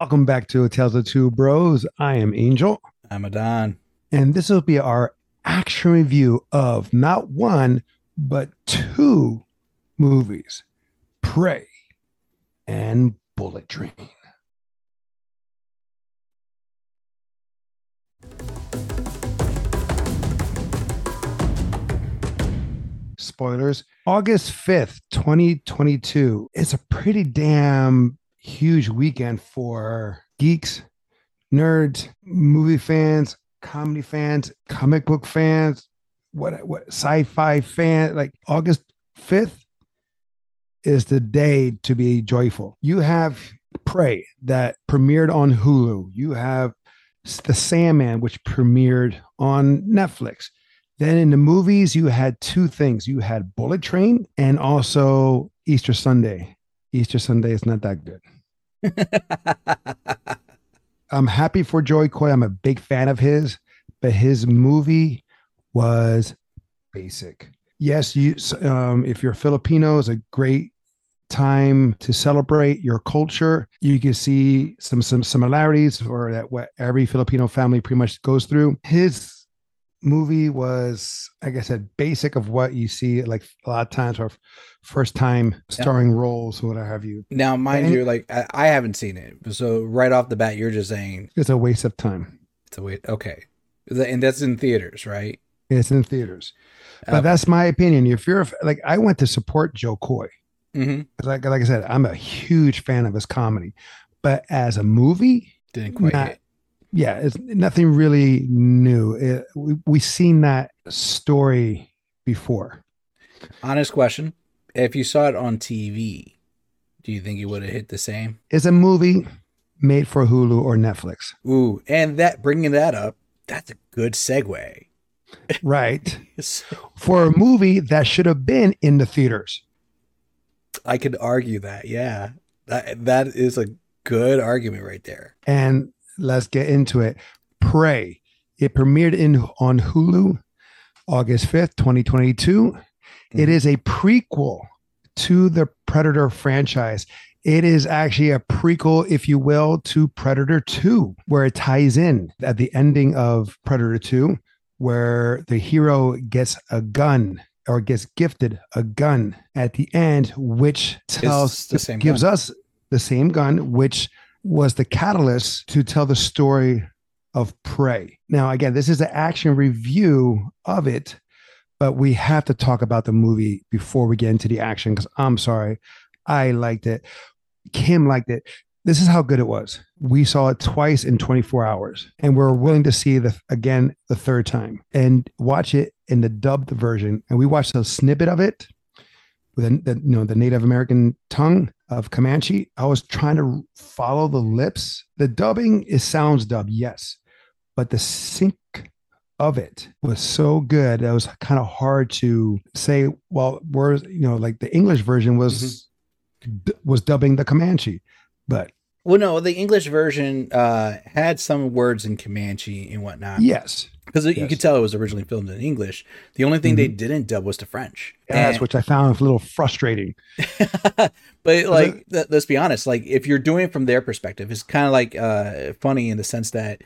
Welcome back to Tales of Two Bros. I am Angel, I'm a Don. and this will be our action review of not one, but two movies Prey and Bullet Train. Spoilers August 5th, 2022. It's a pretty damn huge weekend for geeks, nerds, movie fans, comedy fans, comic book fans, what what sci-fi fan. Like August 5th is the day to be joyful. You have Prey that premiered on Hulu. You have The Sandman, which premiered on Netflix. Then in the movies, you had two things. You had Bullet Train and also Easter Sunday. Easter Sunday is not that good. I'm happy for Jo Koy. I'm a big fan of his, but his movie was basic. Yes, you. Um, if you're Filipino, it's a great time to celebrate your culture. You can see some some similarities, or that what every Filipino family pretty much goes through. His movie was, like I said, basic of what you see like a lot of times or first time starring roles, what have you. now, mind And- you, like I, I haven't seen it, so right off the bat, you're just saying It's a waste of time. it's a wait. Okay, and that's in theaters, right? It's in theaters. But that's my opinion. If you're like, I went to support Jo Koy. mhm. 'Cause Like, like I said, I'm a huge fan of his comedy. But as a movie, Didn't quite Not-. Yeah, it's nothing really new. It, we, we've seen that story before. Honest question: If you saw it on TV, do you think it would have hit the same? It's a movie made for Hulu or Netflix. Ooh, and that bringing that up, that's a good segue. Right. for a movie that should have been in the theaters. I could argue that. Yeah, that that is a good argument right there. And let's get into it. Prey. It premiered in on Hulu August 5th, 2022. It Mhm. is a prequel to the Predator franchise. It is actually a prequel, if you will, to Predator 2, where it ties in at the ending of Predator 2, where the hero gets a gun or gets gifted a gun at the end, which tells gives gun. us the same gun, which was the catalyst to tell the story of Prey. Now, again, this is an action review of it, but we have to talk about the movie before we get into the action because I'm sorry, I liked it. Kim liked it. This is how good it was. We saw it twice in 24 hours, and we're willing to see the again the third time and watch it in the dubbed version. And we watched a snippet of it the, the you know the Native American tongue of Comanche. I was trying to follow the lips. The dubbing is sounds dubbed, yes, but the sync of it was so good that it was kind of hard to say. Well, words you know like the English version was d- was dubbing the Comanche, but Well, no, the English version uh, had some words in Comanche and whatnot. yes, because you yes. could tell it was originally filmed in English. The only thing they didn't dub was to French. yes, And- which I found a little frustrating. but like, th- let's be honest. Like, if you're doing it from their perspective, it's kind of like uh, funny in the sense that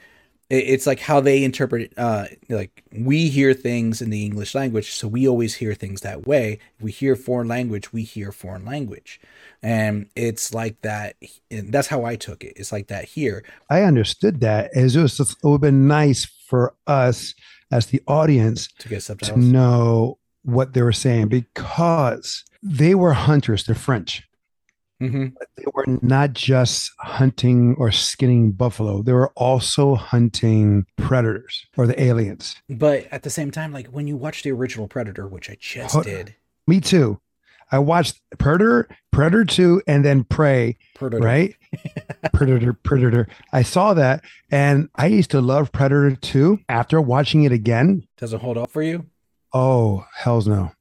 it's like how they interpret. Uh, like we hear things in the English language, so we always hear things that way. If we hear foreign language, we hear foreign language, and it's like that. And that's how I took it. It's like that here. I understood that. It's just it would have been nice for us as the audience To get subtitles to know what they were saying because they were hunters, they're French. Hmm They were not just hunting or skinning buffalo, they were also hunting predators or the aliens. But at the same time, like when you watch the original Predator, which I just Hold- did, Me too. I watched Predator, Predator 2, and then Prey, Predator, right? Predator, Predator. I saw that and I used to love Predator 2. After watching it again, doesn't hold up for you. Oh, hells no.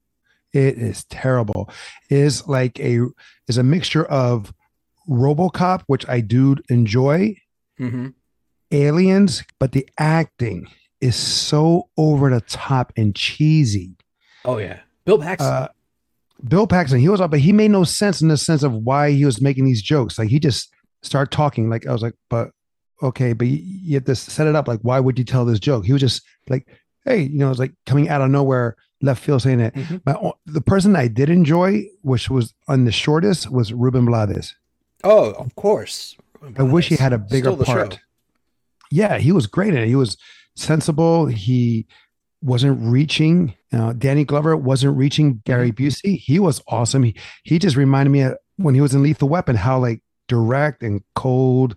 It is terrible. It is like a is a mixture of RoboCop, which I do enjoy, Mm-hmm. Aliens, but the acting is so over the top and cheesy. Oh yeah, Bill Paxton. Uh, Bill Paxton, he was up, but he made no sense in the sense of why he was making these jokes. Like he just start talking. Like I was like, but okay, but you have to set it up. Like, why would you tell this joke? He was just like, hey, you know, it's like coming out of nowhere, left field saying it. Mm-hmm. But the person I did enjoy, which was on the shortest, was Ruben Blades. Oh, of course. I wish he had a bigger part. Show. Yeah, he was great in it. He was sensible. He wasn't reaching. Uh, Danny Glover wasn't reaching Gary mm-hmm. Busey. He was awesome. He he just reminded me of when he was in Lethal Weapon how like direct and cold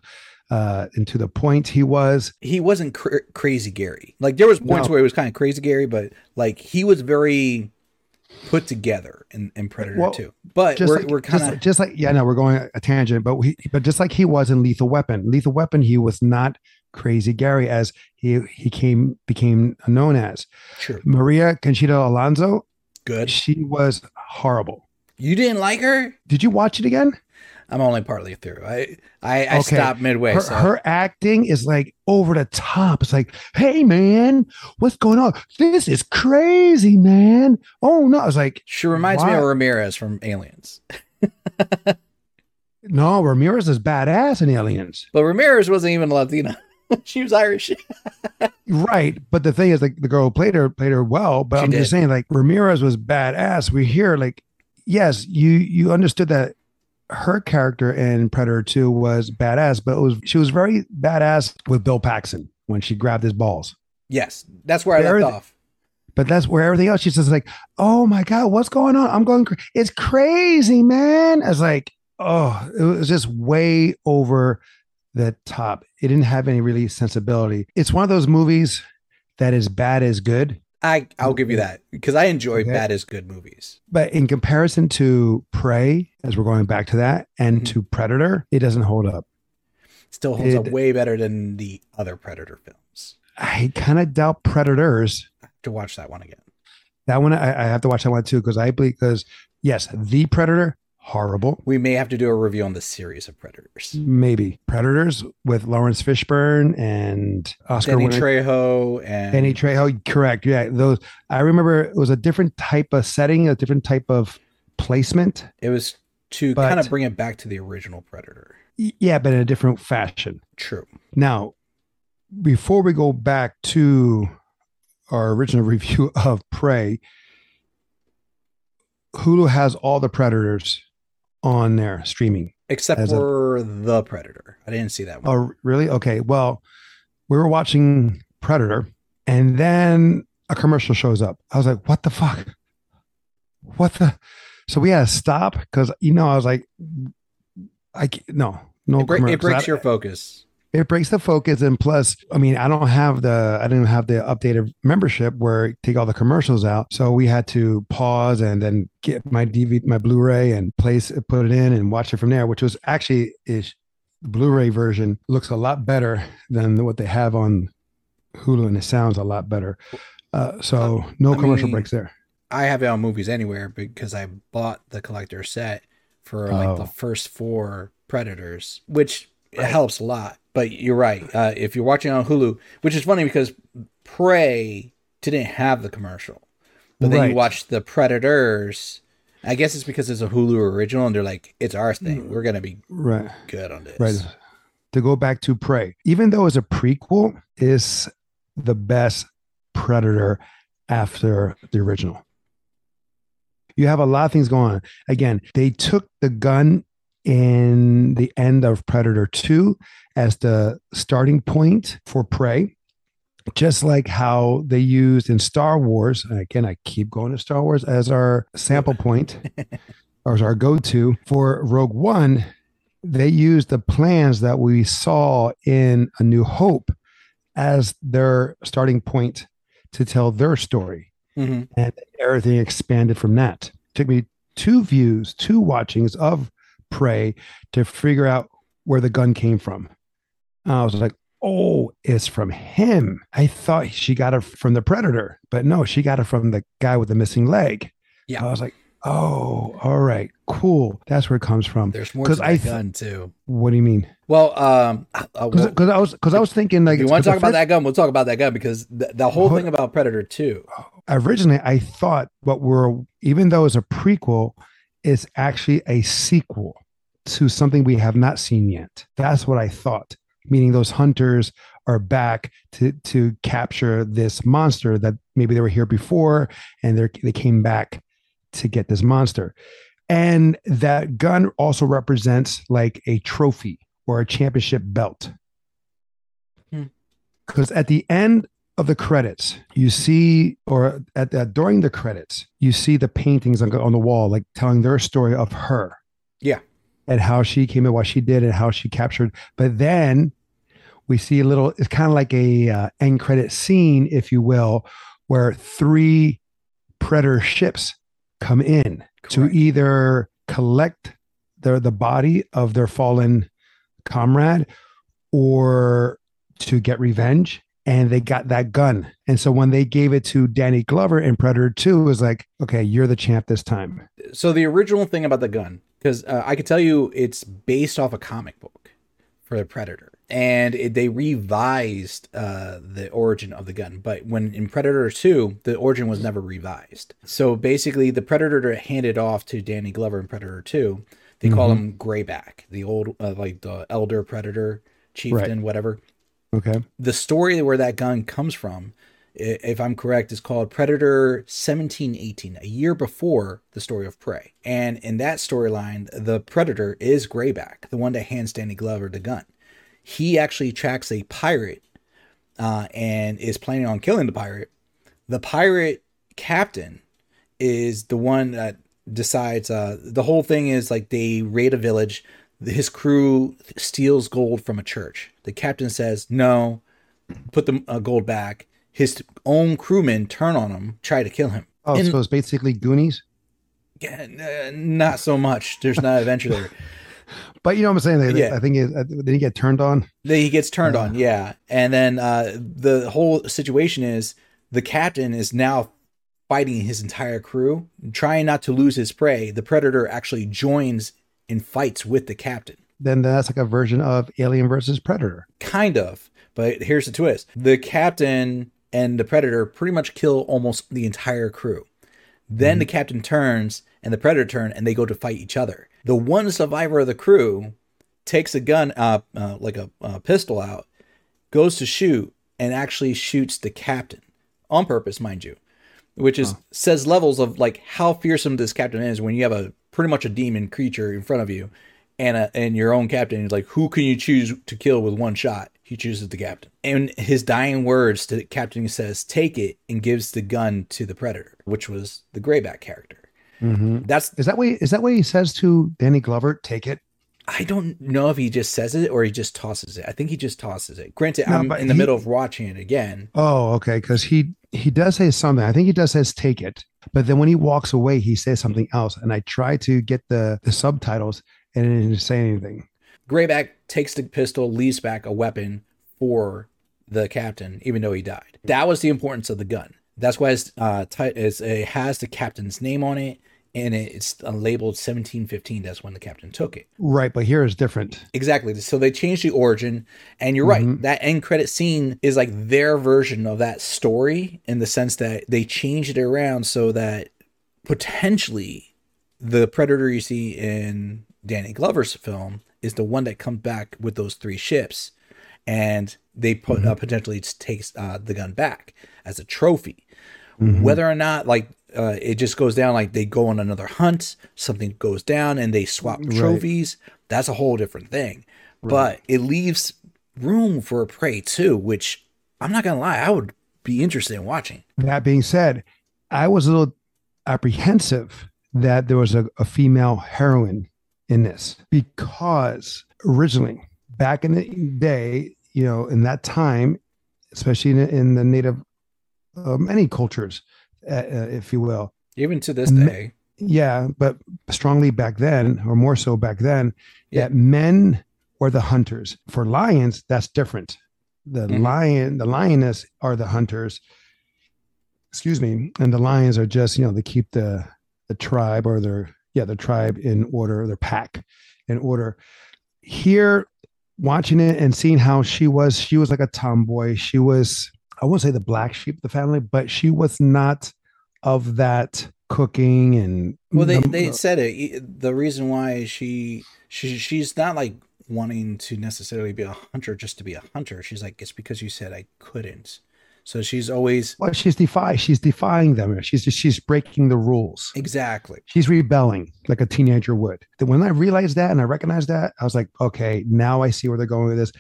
uh and to the point he was. He wasn't cr- crazy gary. Like there was points no. where he was kind of crazy gary but like he was very put together in, in predator well, 2 but we're, like, we're kind of just, just, like yeah no we're going a tangent but we but just like he was in lethal weapon lethal weapon he was not crazy gary as he he came became known as. True. maria conchita alonso good. she was horrible. You didn't like her? Did you watch it again I'm only partly through. I I, I okay. stopped midway. Her, so. her, acting is like over the top. It's like, hey man, what's going on? This is crazy, man. Oh no, I was like, she reminds me of Ramirez from Aliens. no, Ramirez is badass in Aliens, but Ramirez wasn't even Latina. she was Irish. right. But the thing is, like the girl who played her played her well. But she I'm did. just saying, like Ramirez was badass. We hear like, yes, you you understood that her character in Predator 2 was badass, but it was she was very badass with Bill Paxton when she grabbed his balls. Yes, that's where I left off. But that's where everything else. She's just like, "Oh my god, what's going on? I'm going. Cra- it's crazy, man." I was like, "Oh, it was just way over the top. It didn't have any really sensibility. It's one of those movies that is bad as good. I I'll give you that because I enjoy okay. bad as good movies. But in comparison to Prey, as we're going back to that, and mm-hmm. to Predator, it doesn't hold up. Still holds it, up way better than the other Predator films. I kind of doubt Predators. to watch that one again. That one I, I have to watch that one too because I believe because yes, the Predator horrible. We may have to do a review on the series of Predators. Maybe Predators with Laurence Fishburne and Oscar Danny winner. Trejo and Danny Trejo. Correct. Yeah, those. I remember it was a different type of setting, a different type of placement. It was to but, kind of bring it back to the original Predator. Yeah, but in a different fashion. True. Now, before we go back to our original review of Prey, Hulu has all the Predators on there streaming. Except for a, The Predator. I didn't see that one. Oh, really? Okay. Well, we were watching Predator and then a commercial shows up. I was like, what the fuck? What the? So we had to stop because, you know, I was like, I no, no. It, break, it breaks your focus it breaks the focus. And plus i mean i don't have the i didn't have the updated membership where take all the commercials out. So we had to pause and then get my dvd my blu-ray and place put it in and watch it from there which was actually is the blu-ray version looks a lot better than what they have on hulu and it sounds a lot better. Uh, so no I commercial mean, breaks there. I have it on movies anywhere because i bought the collector set for like oh. the first four predators which it helps a lot but you're right. Uh, if you're watching on Hulu, which is funny because Prey didn't have the commercial, but then right. you watch the Predators. I guess it's because it's a Hulu original, and they're like, "It's our thing. We're gonna be right good on this." Right. To go back to Prey, even though it's a prequel, is the best Predator after the original. You have a lot of things going on. Again, they took the gun in the end of Predator 2 as the starting point for Prey, just like how they used in Star Wars. And again, I keep going to Star Wars as our sample point or as our go to for Rogue One. They used the plans that we saw in A New Hope as their starting point to tell their story. Mm-hmm. And everything expanded from that. It took me two views, two watchings of Prey to figure out where the gun came from. I was like, oh, it's from him. I thought she got it from the predator, but no, she got it from the guy with the missing leg. Yeah. I was like, oh, all right, cool. That's where it comes from. There's more to I th- gun too. What do you mean? Well, um, because uh, well, I was because I was thinking like, you want to talk about first, that gun? We'll talk about that gun because the, the whole thing about Predator Two. Originally, I thought what we're even though it's a prequel, is actually a sequel to something we have not seen yet. That's what I thought. Meaning those hunters are back to to capture this monster that maybe they were here before and they they came back to get this monster. And that gun also represents like a trophy or a championship belt. Because hmm. at the end of the credits, you see, or at the, during the credits, you see the paintings on, on the wall, like telling their story of her. Yeah. And how she came in, what she did, and how she captured. But then we see a little, it's kind of like a uh, end credit scene, if you will, where three predator ships come in Correct. to either collect the, the body of their fallen comrade or to get revenge and they got that gun. And so when they gave it to Danny Glover in Predator 2, it was like, okay, you're the champ this time. So the original thing about the gun, because uh, I could tell you it's based off a comic book for the Predator. And it, they revised uh, the origin of the gun. But when in Predator 2, the origin was never revised. So basically, the Predator handed off to Danny Glover in Predator 2, they mm-hmm. call him Grayback, the old, uh, like the elder Predator, chieftain, right. whatever Okay. The story where that gun comes from, if I'm correct, is called Predator 1718, a year before the story of Prey. And in that storyline, the Predator is Grayback, the one that hands Danny Glover the gun. He actually tracks a pirate uh, and is planning on killing the pirate. The pirate captain is the one that decides uh, the whole thing is like they raid a village his crew steals gold from a church. The captain says, No, put the uh, gold back. His own crewmen turn on him, try to kill him. Oh, and, so it's basically Goonies? Yeah, uh, not so much. There's not adventure there. but you know what I'm saying? They, yeah. I think it, uh, then he get turned on. He gets turned uh. on, yeah. And then uh, the whole situation is the captain is now fighting his entire crew, trying not to lose his prey. The predator actually joins in fights with the captain. Then that's like a version of Alien versus Predator. Kind of. But here's the twist the captain and the predator pretty much kill almost the entire crew. Then mm-hmm. the captain turns and the predator turn and they go to fight each other. The one survivor of the crew takes a gun, uh, uh, like a, a pistol out, goes to shoot, and actually shoots the captain on purpose, mind you, which is huh. says levels of like how fearsome this captain is when you have a pretty much a demon creature in front of you, and a, and your own captain He's like, who can you choose to kill with one shot? He chooses the captain. And his dying words to the captain says, "Take it," and gives the gun to the predator, which was the Grayback character. Mm-hmm. That's is that way. Is that way he says to Danny Glover? Take it. I don't know if he just says it or he just tosses it. I think he just tosses it. Granted, no, I'm in the he, middle of watching it again. Oh, okay. Because he he does say something. I think he does says take it, but then when he walks away, he says something else. And I try to get the, the subtitles and it didn't say anything. Grayback takes the pistol, leaves back a weapon for the captain, even though he died. That was the importance of the gun. That's why it's, uh, t- it's, it has the captain's name on it and it's labeled 1715 that's when the captain took it right but here is different exactly so they changed the origin and you're mm-hmm. right that end credit scene is like their version of that story in the sense that they changed it around so that potentially the predator you see in danny glover's film is the one that comes back with those three ships and they put mm-hmm. uh, potentially takes uh, the gun back as a trophy mm-hmm. whether or not like uh, it just goes down like they go on another hunt, something goes down, and they swap right. trophies. That's a whole different thing. Right. But it leaves room for a prey too, which I'm not gonna lie, I would be interested in watching. That being said, I was a little apprehensive that there was a, a female heroine in this because originally, back in the day, you know, in that time, especially in, in the native uh, many cultures, uh, uh, if you will. Even to this day. Yeah, but strongly back then, or more so back then, yeah. that men were the hunters. For lions, that's different. The mm-hmm. lion, the lioness are the hunters. Excuse me, and the lions are just you know they keep the the tribe or their yeah the tribe in order, their pack in order. Here, watching it and seeing how she was, she was like a tomboy. She was I won't say the black sheep of the family, but she was not of that cooking and well they, they said it the reason why she she she's not like wanting to necessarily be a hunter just to be a hunter she's like it's because you said i couldn't so she's always well, she's defy she's defying them. She's just, she's breaking the rules. Exactly. She's rebelling like a teenager would. When I realized that and I recognized that, I was like, okay, now I see where they're going with this.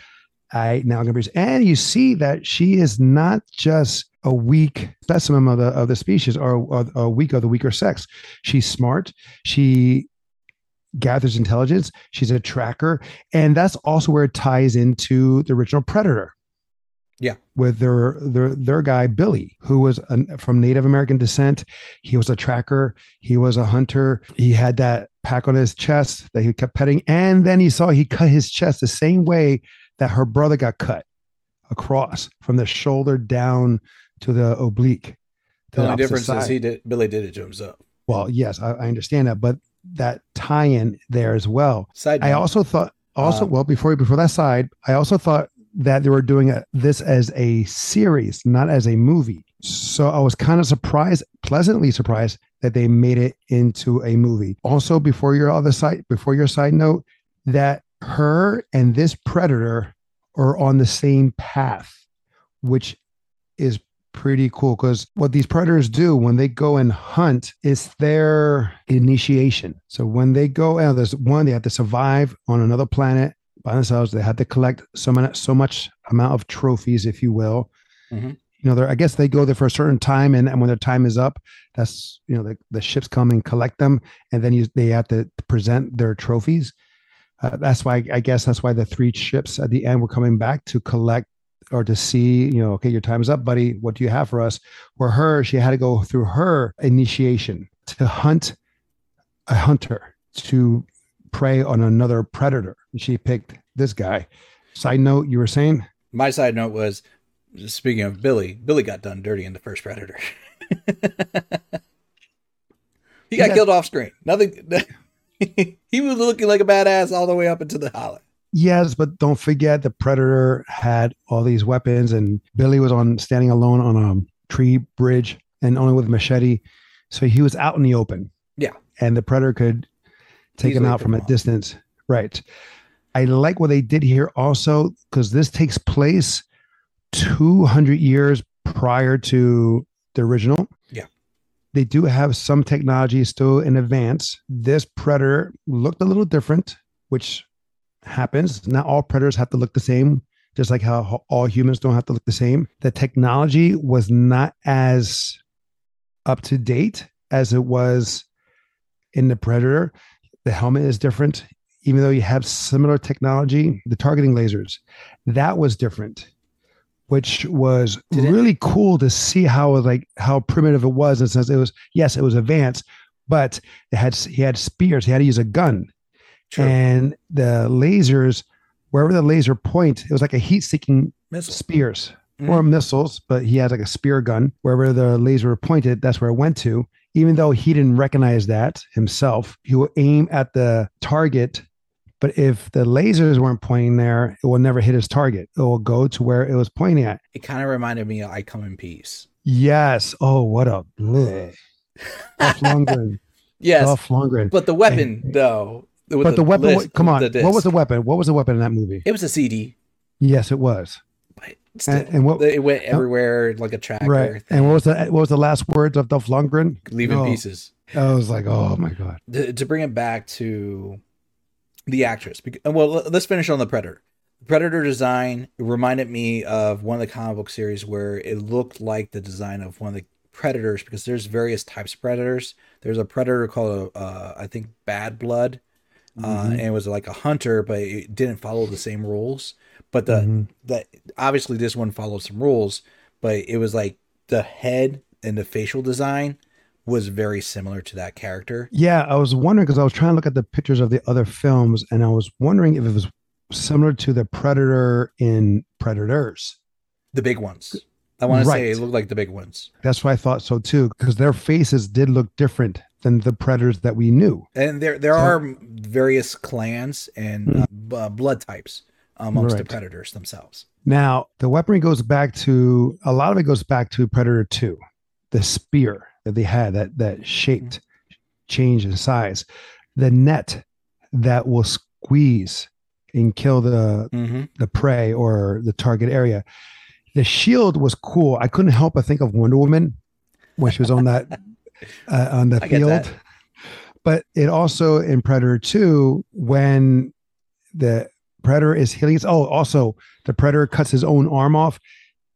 I now gonna be and you see that she is not just a weak specimen of the of the species or, or a weak of the weaker sex. She's smart. She gathers intelligence. She's a tracker. And that's also where it ties into the original Predator. Yeah, with their their their guy Billy, who was a, from Native American descent. He was a tracker. He was a hunter. He had that pack on his chest that he kept petting, and then he saw he cut his chest the same way that her brother got cut across from the shoulder down to the oblique. The, the only difference side. is he did Billy did it to himself. Well, yes, I, I understand that, but that tie-in there as well. Side I also thought also um, well before before that side, I also thought that they were doing a, this as a series, not as a movie. So I was kind of surprised, pleasantly surprised that they made it into a movie. Also, before your other side, before your side note, that her and this predator are on the same path, which is pretty cool because what these predators do when they go and hunt is their initiation. So when they go out, there's one, they have to survive on another planet by themselves. They had to collect so much, so much amount of trophies, if you will. Mm-hmm. You know, there, I guess they go there for a certain time, and, and when their time is up, that's you know the, the ships come and collect them, and then you, they have to present their trophies. Uh, that's why I guess that's why the three ships at the end were coming back to collect or to see, you know, okay, your time is up, buddy. What do you have for us? Where her, she had to go through her initiation to hunt a hunter to prey on another predator. She picked this guy. Side note, you were saying? My side note was speaking of Billy, Billy got done dirty in the first Predator. he got killed off screen. Nothing. he was looking like a badass all the way up into the hollow. Yes, but don't forget the Predator had all these weapons, and Billy was on standing alone on a tree bridge and only with machete. So he was out in the open. Yeah. And the Predator could take him out from a distance. Right. I like what they did here also because this takes place 200 years prior to the original. Yeah. They do have some technology still in advance. This predator looked a little different, which happens. Not all predators have to look the same, just like how all humans don't have to look the same. The technology was not as up to date as it was in the predator. The helmet is different, even though you have similar technology. The targeting lasers, that was different, which was Did really it? cool to see how like how primitive it was. And says it was yes, it was advanced, but it had he had spears. He had to use a gun, True. and the lasers wherever the laser point, it was like a heat-seeking spears mm-hmm. or missiles, but he had like a spear gun. Wherever the laser pointed, that's where it went to even though he didn't recognize that himself, he will aim at the target. But if the lasers weren't pointing there, it will never hit his target. It will go to where it was pointing at. It kind of reminded me of I Come in Peace. Yes. Oh, what a bleh. Dolph Lundgren. yes. Dolph Lundgren. But the weapon, and, though. But the, the weapon, list, come on. What was the weapon? What was the weapon in that movie? It was a CD. Yes, it was. And, and, what it went everywhere like a tracker. Right. And what was the what was the last words of Dolph Lundgren? Leaving oh, pieces. I was like, oh my god. To, to, bring it back to the actress. Well, let's finish on the Predator. Predator design reminded me of one of the comic book series where it looked like the design of one of the predators because there's various types of predators. There's a predator called uh, I think Bad Blood, uh, mm-hmm. and it was like a hunter, but it didn't follow the same rules. But the mm-hmm. the obviously this one follows some rules, but it was like the head and the facial design was very similar to that character. Yeah, I was wondering because I was trying to look at the pictures of the other films, and I was wondering if it was similar to the Predator in Predators, the big ones. I want to say it looked like the big ones. That's why I thought so too, because their faces did look different than the predators that we knew. And there there so, are various clans and mm-hmm. uh, blood types amongst right. the predators themselves. Now, the weaponry goes back to a lot of it goes back to Predator 2, the spear. that they had that that shaped change in size. The net that will squeeze and kill the Mm-hmm. the prey or the target area. The shield was cool. I couldn't help but think of Wonder Woman when she was on that uh, on the I field. But it also in Predator 2 when the predator is healing. Oh, also the predator cuts his own arm off.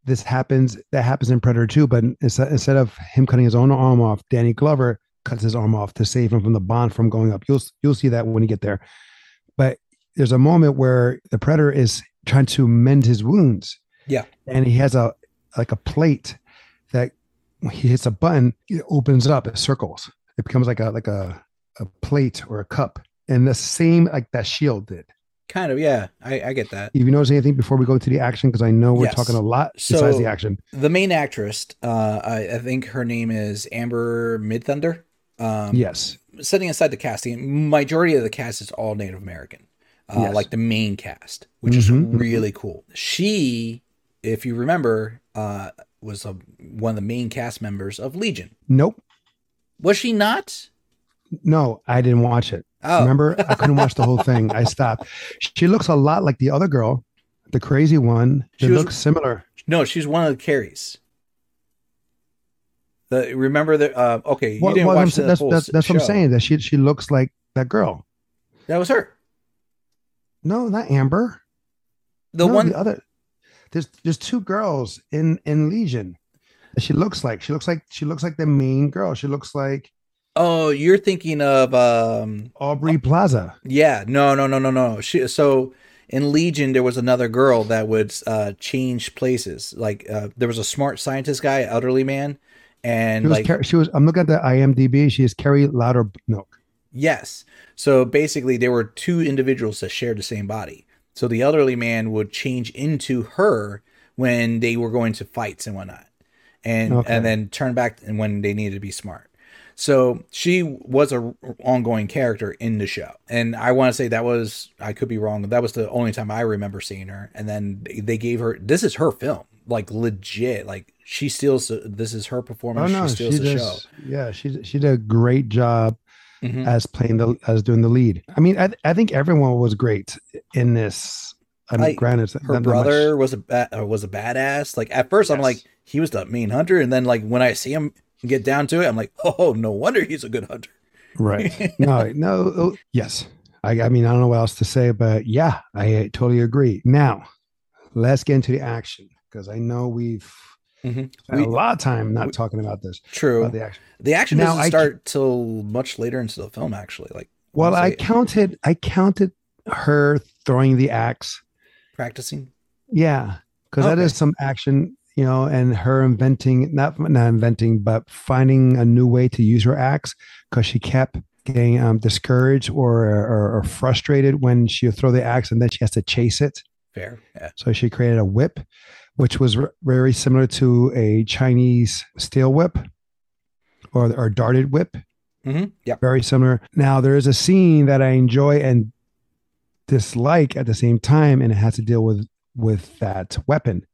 This happens. That happens in Predator 2, but instead instead of him cutting his own arm off, Danny Glover cuts his arm off to save him from the bond from going up. You'll you'll see that when you get there. But there's a moment where the predator is trying to mend his wounds. Yeah. And he has a like a plate that when he hits a button, it opens up, it circles. It becomes like a like a a plate or a cup. And the same like that shield did. Kind of, yeah. I, I get that. If you notice anything before we go to the action, because I know we're Yes. talking a lot So- besides the action. The main actress, uh, I, I think her name is Amber Midthunder. Um, yes. setting aside the casting, majority of the cast is all Native American, uh, Yes. like the main cast, which is Mhm, mhm. really cool. She, if you remember, uh, was a, one of the main cast members of Legion. Nope. Was she not? No, I didn't watch it. Oh, Remember, I couldn't watch the whole thing. I stopped. She looks a lot like the other girl, the crazy one. She was- look similar. no, she's one of the carries. The remember the uh, okay, you didn't watch the that's that's, that's what I'm saying. That she she looks like that girl. That was her. No, not Amber. The No, one the other. There's there's two girls in in Legion. that She looks like she looks like she looks like the main girl. She looks like oh you're thinking of um Aubrey Plaza. Yeah, no, no, no, no, no. She so in Legion there was another girl that would uh change places. Like uh there was a smart scientist guy, elderly man, and She was, like Car- she was. I'm looking at the IMDb. She is Carrie Louder Milk. yes. So basically there were two individuals that shared the same body. So the elderly man would change into her when they were going to fights and whatnot. And Okay. and then turn back and when they needed to be smart. So she was a ongoing character in the show, and I want to say that was I could be wrong. That was the only time I remember seeing her. And then they- gave her this is her film, like legit. Like she steals. This is her Oh performance. no, she she steals the show. Yeah, she she did a great job Mhm. as playing the as doing the lead. I mean, I I think everyone was great in this. I mean, Like, granted, Her brother much- was a ba- was a badass. Like at first, I'm like he was the main hunter, and then like when I see him get down to it, I'm like, oh, no wonder he's a good hunter. right? no, no, oh, yes. I I mean, I don't know what else to say, but yeah, I totally agree. Now, let's get into the action because I know we've Mhm. spent We- a lot of time not we- talking about this True. about the action. The action Now, doesn't I- start till much later into the film, actually. Like, Well, I counted. I counted her throwing the axe. practicing. Yeah, because that Okay. is some action, you know, and her inventing not not inventing, but finding a new way to use her axe because she kept getting um, discouraged or, or or frustrated when she would throw the axe and then she has to chase it. Fair. Yeah. So she created a whip, which was r- very similar to a Chinese steel whip or or darted whip Mm-hmm. Yeah. very similar. Now there is a scene that I enjoy and dislike at the same time, and it has to deal with with that weapon.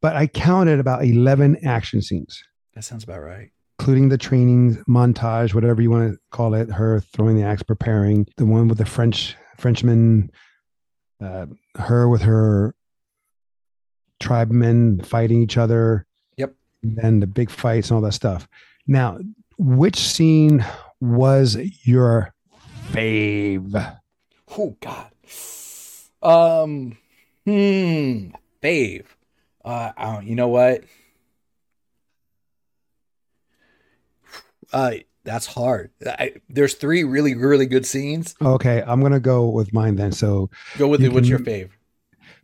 But I counted about eleven action scenes, That sounds about right. including the training montage, whatever you want to call it. Her throwing the axe, preparing the one with the French Frenchman, uh, her with her tribemen fighting each other. Yep. Then the big fights and all that stuff. Now, which scene was your fave? Oh God. Um. Hmm. Fave. Uh. I don't, you know what? Uh. That's hard. I, there's three really, really good scenes. Okay, I'm gonna go with mine then. So Go with You it. What's your fave?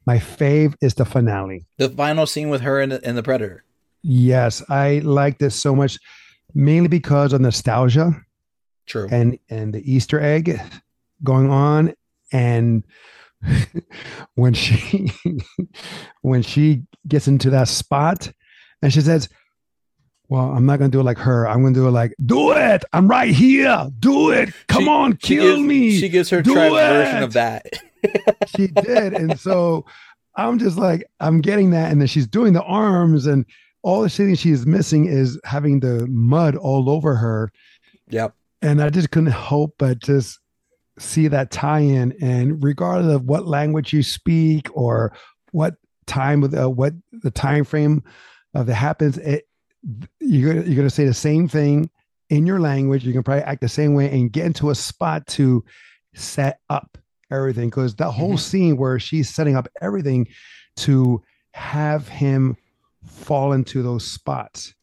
my fave is the finale. The final scene with her and the, and the predator. Yes, I like this so much, mainly because of nostalgia True. and and the Easter egg going on, and when she when she gets into that spot, and she says. Well, I'm not gonna do it like her. I'm gonna do it like, do it. I'm right here. Do it. Come She- on, She kill gives, me. She gives her Do tribe version of that. she did and so i'm just like i'm getting that and then she's doing the arms and all the thing she's missing is having the mud all over her. Yep. And I just couldn't help but just see that tie-in. And regardless of what language you speak or what time with uh, what the time frame of it happens, it you're you're gonna say the same thing in your language. You can probably act the same way and get into a spot to set up everything because that whole mm-hmm. scene where she's setting up everything to have him fall into those spots.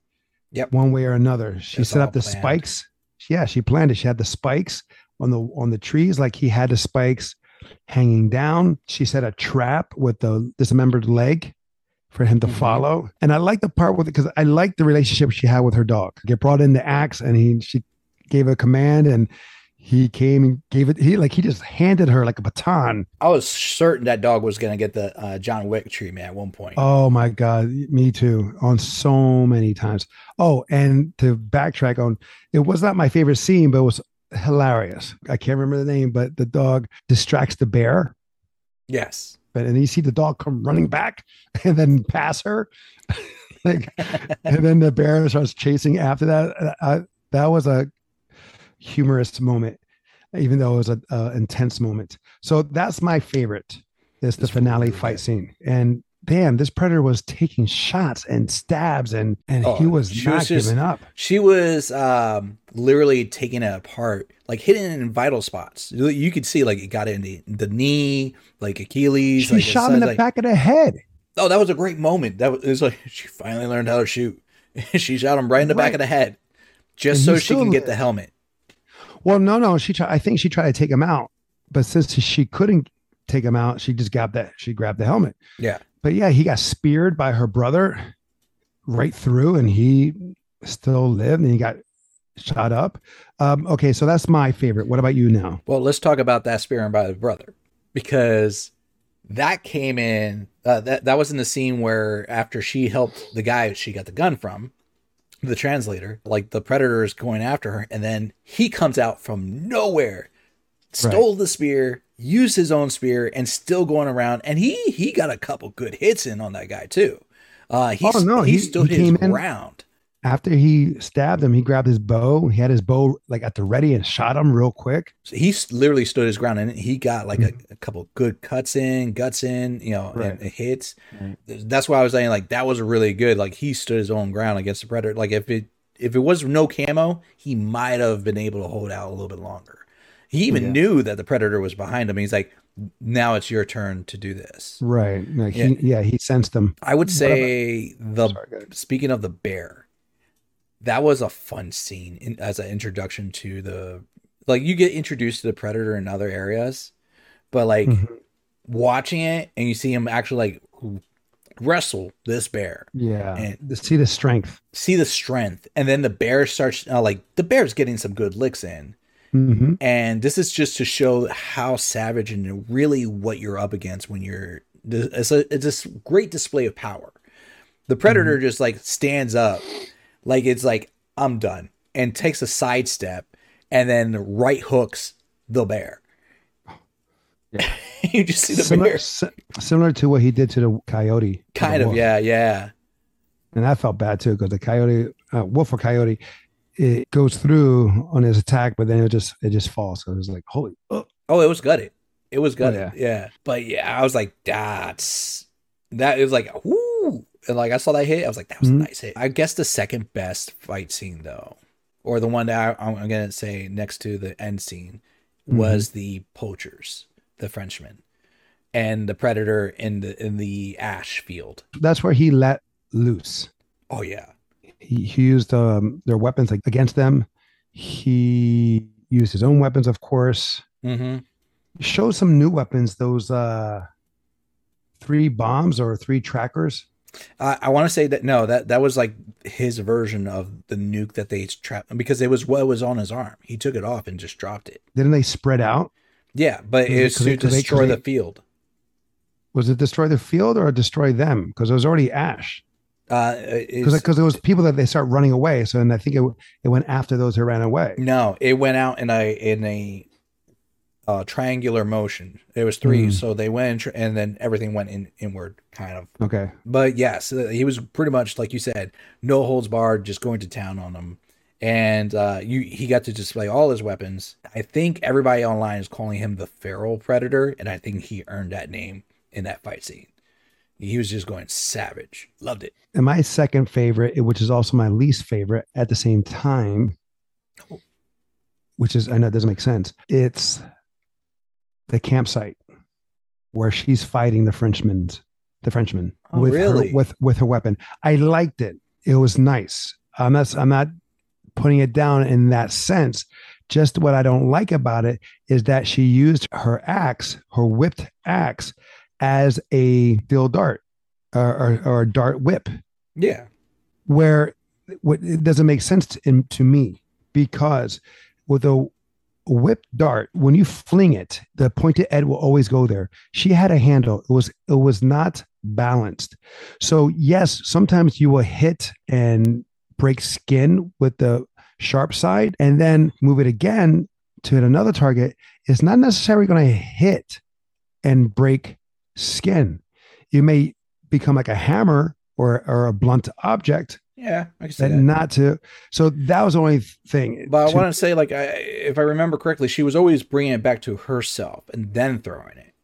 Yep. One way or another. She set up the planned. spikes. Yeah, she planned it. She had the spikes on the on the trees, like he had the spikes hanging down. She set a trap with the dismembered leg for him to mm-hmm. follow. And I like the part with it because I like the relationship she had with her dog. Get brought in the axe and he she gave a command and he came and gave it he like he just handed her like a baton i was certain that dog was going to get the uh, john wick treatment at one point oh my god me too on so many times oh and to backtrack on it was not my favorite scene but it was hilarious. I can't remember the name but the dog distracts the bear. Yes. But and you see the dog come running back and then pass her. Like and then the bear starts chasing after that. Uh, that was a humorous moment, even though it was an intense moment. So that's my favorite. Is the finale fight scene, and damn, this predator was taking shots and stabs, and and oh, he was not was just, giving up. She was um, literally taking it apart, like hitting it in vital spots. You could see like it got in the, the knee, like Achilles. She like shot him in the like, back of the head. Oh, that was a great moment. That was, was like she finally learned how to shoot. she shot him right in the right. back of the head, just and so she can get the helmet. Well, no, no. She tried. I think she tried to take him out, but since she couldn't take him out, she just grabbed that. She grabbed the helmet. Yeah. But yeah, he got speared by her brother right through, and he still lived, and he got shot up. Um, okay, so that's my favorite. What about you now? Well, let's talk about that spearing by the brother because that came in. Uh, that that was in the scene where after she helped the guy she got the gun from, the translator, like the predator is going after her, and then he comes out from nowhere, stole right. the spear, used his own spear, and still going around. And he he got a couple good hits in on that guy too. Uh, he, oh no, he, he stood he his ground after he stabbed him, he grabbed his bow. He had his bow like at the ready and shot him real quick. So he literally stood his ground, and he got like mm-hmm. a, a, couple good cuts in, guts in, you know, right. and, and hits. Right. That's why I was saying like that was really good. Like he stood his own ground against the predator. Like if it if it was no camo, he might have been able to hold out a little bit longer. He even yeah. knew that the predator was behind him. He's like, now it's your turn to do this. Right. Like yeah. He, yeah, he sensed them. I would say the Sorry, speaking of the bear, that was a fun scene in, as an introduction to the like you get introduced to the predator in other areas but like mm-hmm. watching it and you see him actually like wrestle this bear yeah and see the strength see the strength and then the bear starts uh, like the bear's getting some good licks in mm-hmm. and this is just to show how savage and really what you're up against when you're it's a it's a great display of power the predator mm-hmm. just like stands up like it's like I'm done and takes a sidestep and then right hooks the bear. Yeah. you just see the similar, bear. similar to what he did to the coyote. Kind of, yeah, yeah. And I felt bad too because the coyote, uh, wolf or coyote, it goes through on his attack, but then it just it just falls. So it was like, holy. Oh, oh it was gutted. It was gutted. Oh, yeah. yeah. But yeah, I was like, that's that. It was like, whoo and like I saw that hit, I was like, that was mm-hmm. a nice hit. I guess the second best fight scene though, or the one that I, am gonna say next to the end scene, mm-hmm. was the poachers, the Frenchmen, and the predator in the in the ash field. That's where he let loose. Oh yeah, he, he used um, their weapons like, against them. He used his own weapons, of course. Mm-hmm. Show some new weapons. Those uh, three bombs or three trackers uh, I want to say that no, that that was like his version of the nuke that they trapped because it was what was on his arm. He took it off and just dropped it. Didn't they spread out? Yeah, but it was to destroy they, the field. Was it destroy the field or destroy them? Because it was already ash. Because uh, because there was people that they start running away. So and I think it it went after those who ran away. No, it went out in a in a uh, triangular motion. It was three, mm. so they went and then everything went in inward, kind of. Okay. But yes, uh, he was pretty much like you said, no holds barred, just going to town on them. And uh, you, he got to display all his weapons. I think everybody online is calling him the feral predator, and I think he earned that name in that fight scene. He was just going savage. Loved it. And my second favorite, which is also my least favorite at the same time, which is I know it doesn't make sense. It's the campsite where she's fighting the Frenchman, the Frenchman oh, with really? her with with her weapon. I liked it. It was nice. I'm not I'm not putting it down in that sense. Just what I don't like about it is that she used her axe, her whipped axe, as a steel dart or, or, or, a dart whip. Yeah. Where it doesn't make sense to, to me because with a whip dart, when you fling it, the pointed end will always go there. She had a handle. It was it was not balanced. So yes, sometimes you will hit and break skin with the sharp side and then move it again to hit another target. It's not necessarily going to hit and break skin. You may become like a hammer or, or a blunt object, yeah, I can say that. Not to. So that was the only thing. But to, I want to say, like, I, if I remember correctly, she was always bringing it back to herself and then throwing it.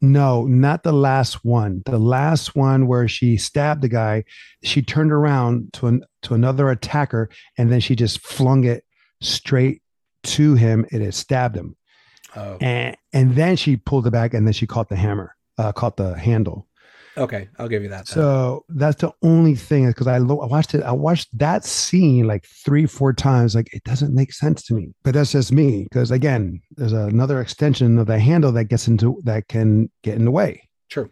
No, not the last one. The last one where she stabbed the guy, she turned around to an to another attacker, and then she just flung it straight to him. It had stabbed him, oh. and and then she pulled it back, and then she caught the hammer, uh, caught the handle. Okay, I'll give you that. Then. So that's the only thing because I, I watched it. I watched that scene like three, four times. Like it doesn't make sense to me. But that's just me because again, there's another extension of the handle that gets into that can get in the way. True.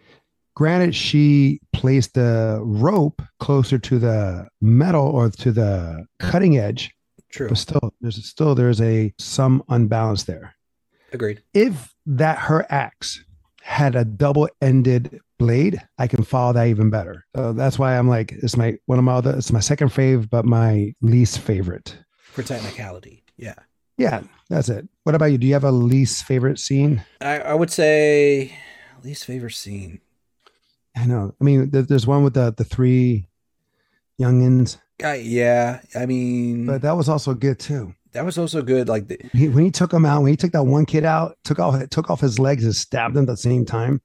Granted, she placed the rope closer to the metal or to the cutting edge. True. But still, there's still there's a some unbalance there. Agreed. If that her axe had a double-ended blade, I can follow that even better. So that's why I'm like, it's my one of my other, it's my second fave, but my least favorite. For technicality. Yeah. Yeah, that's it. What about you? Do you have a least favorite scene? I, I would say least favorite scene. I know. I mean, there's one with the the three youngins. Uh, yeah, I mean, but that was also good too. That was also good. Like the, he, when he took him out, when he took that one kid out, took off took off his legs and stabbed him at the same time.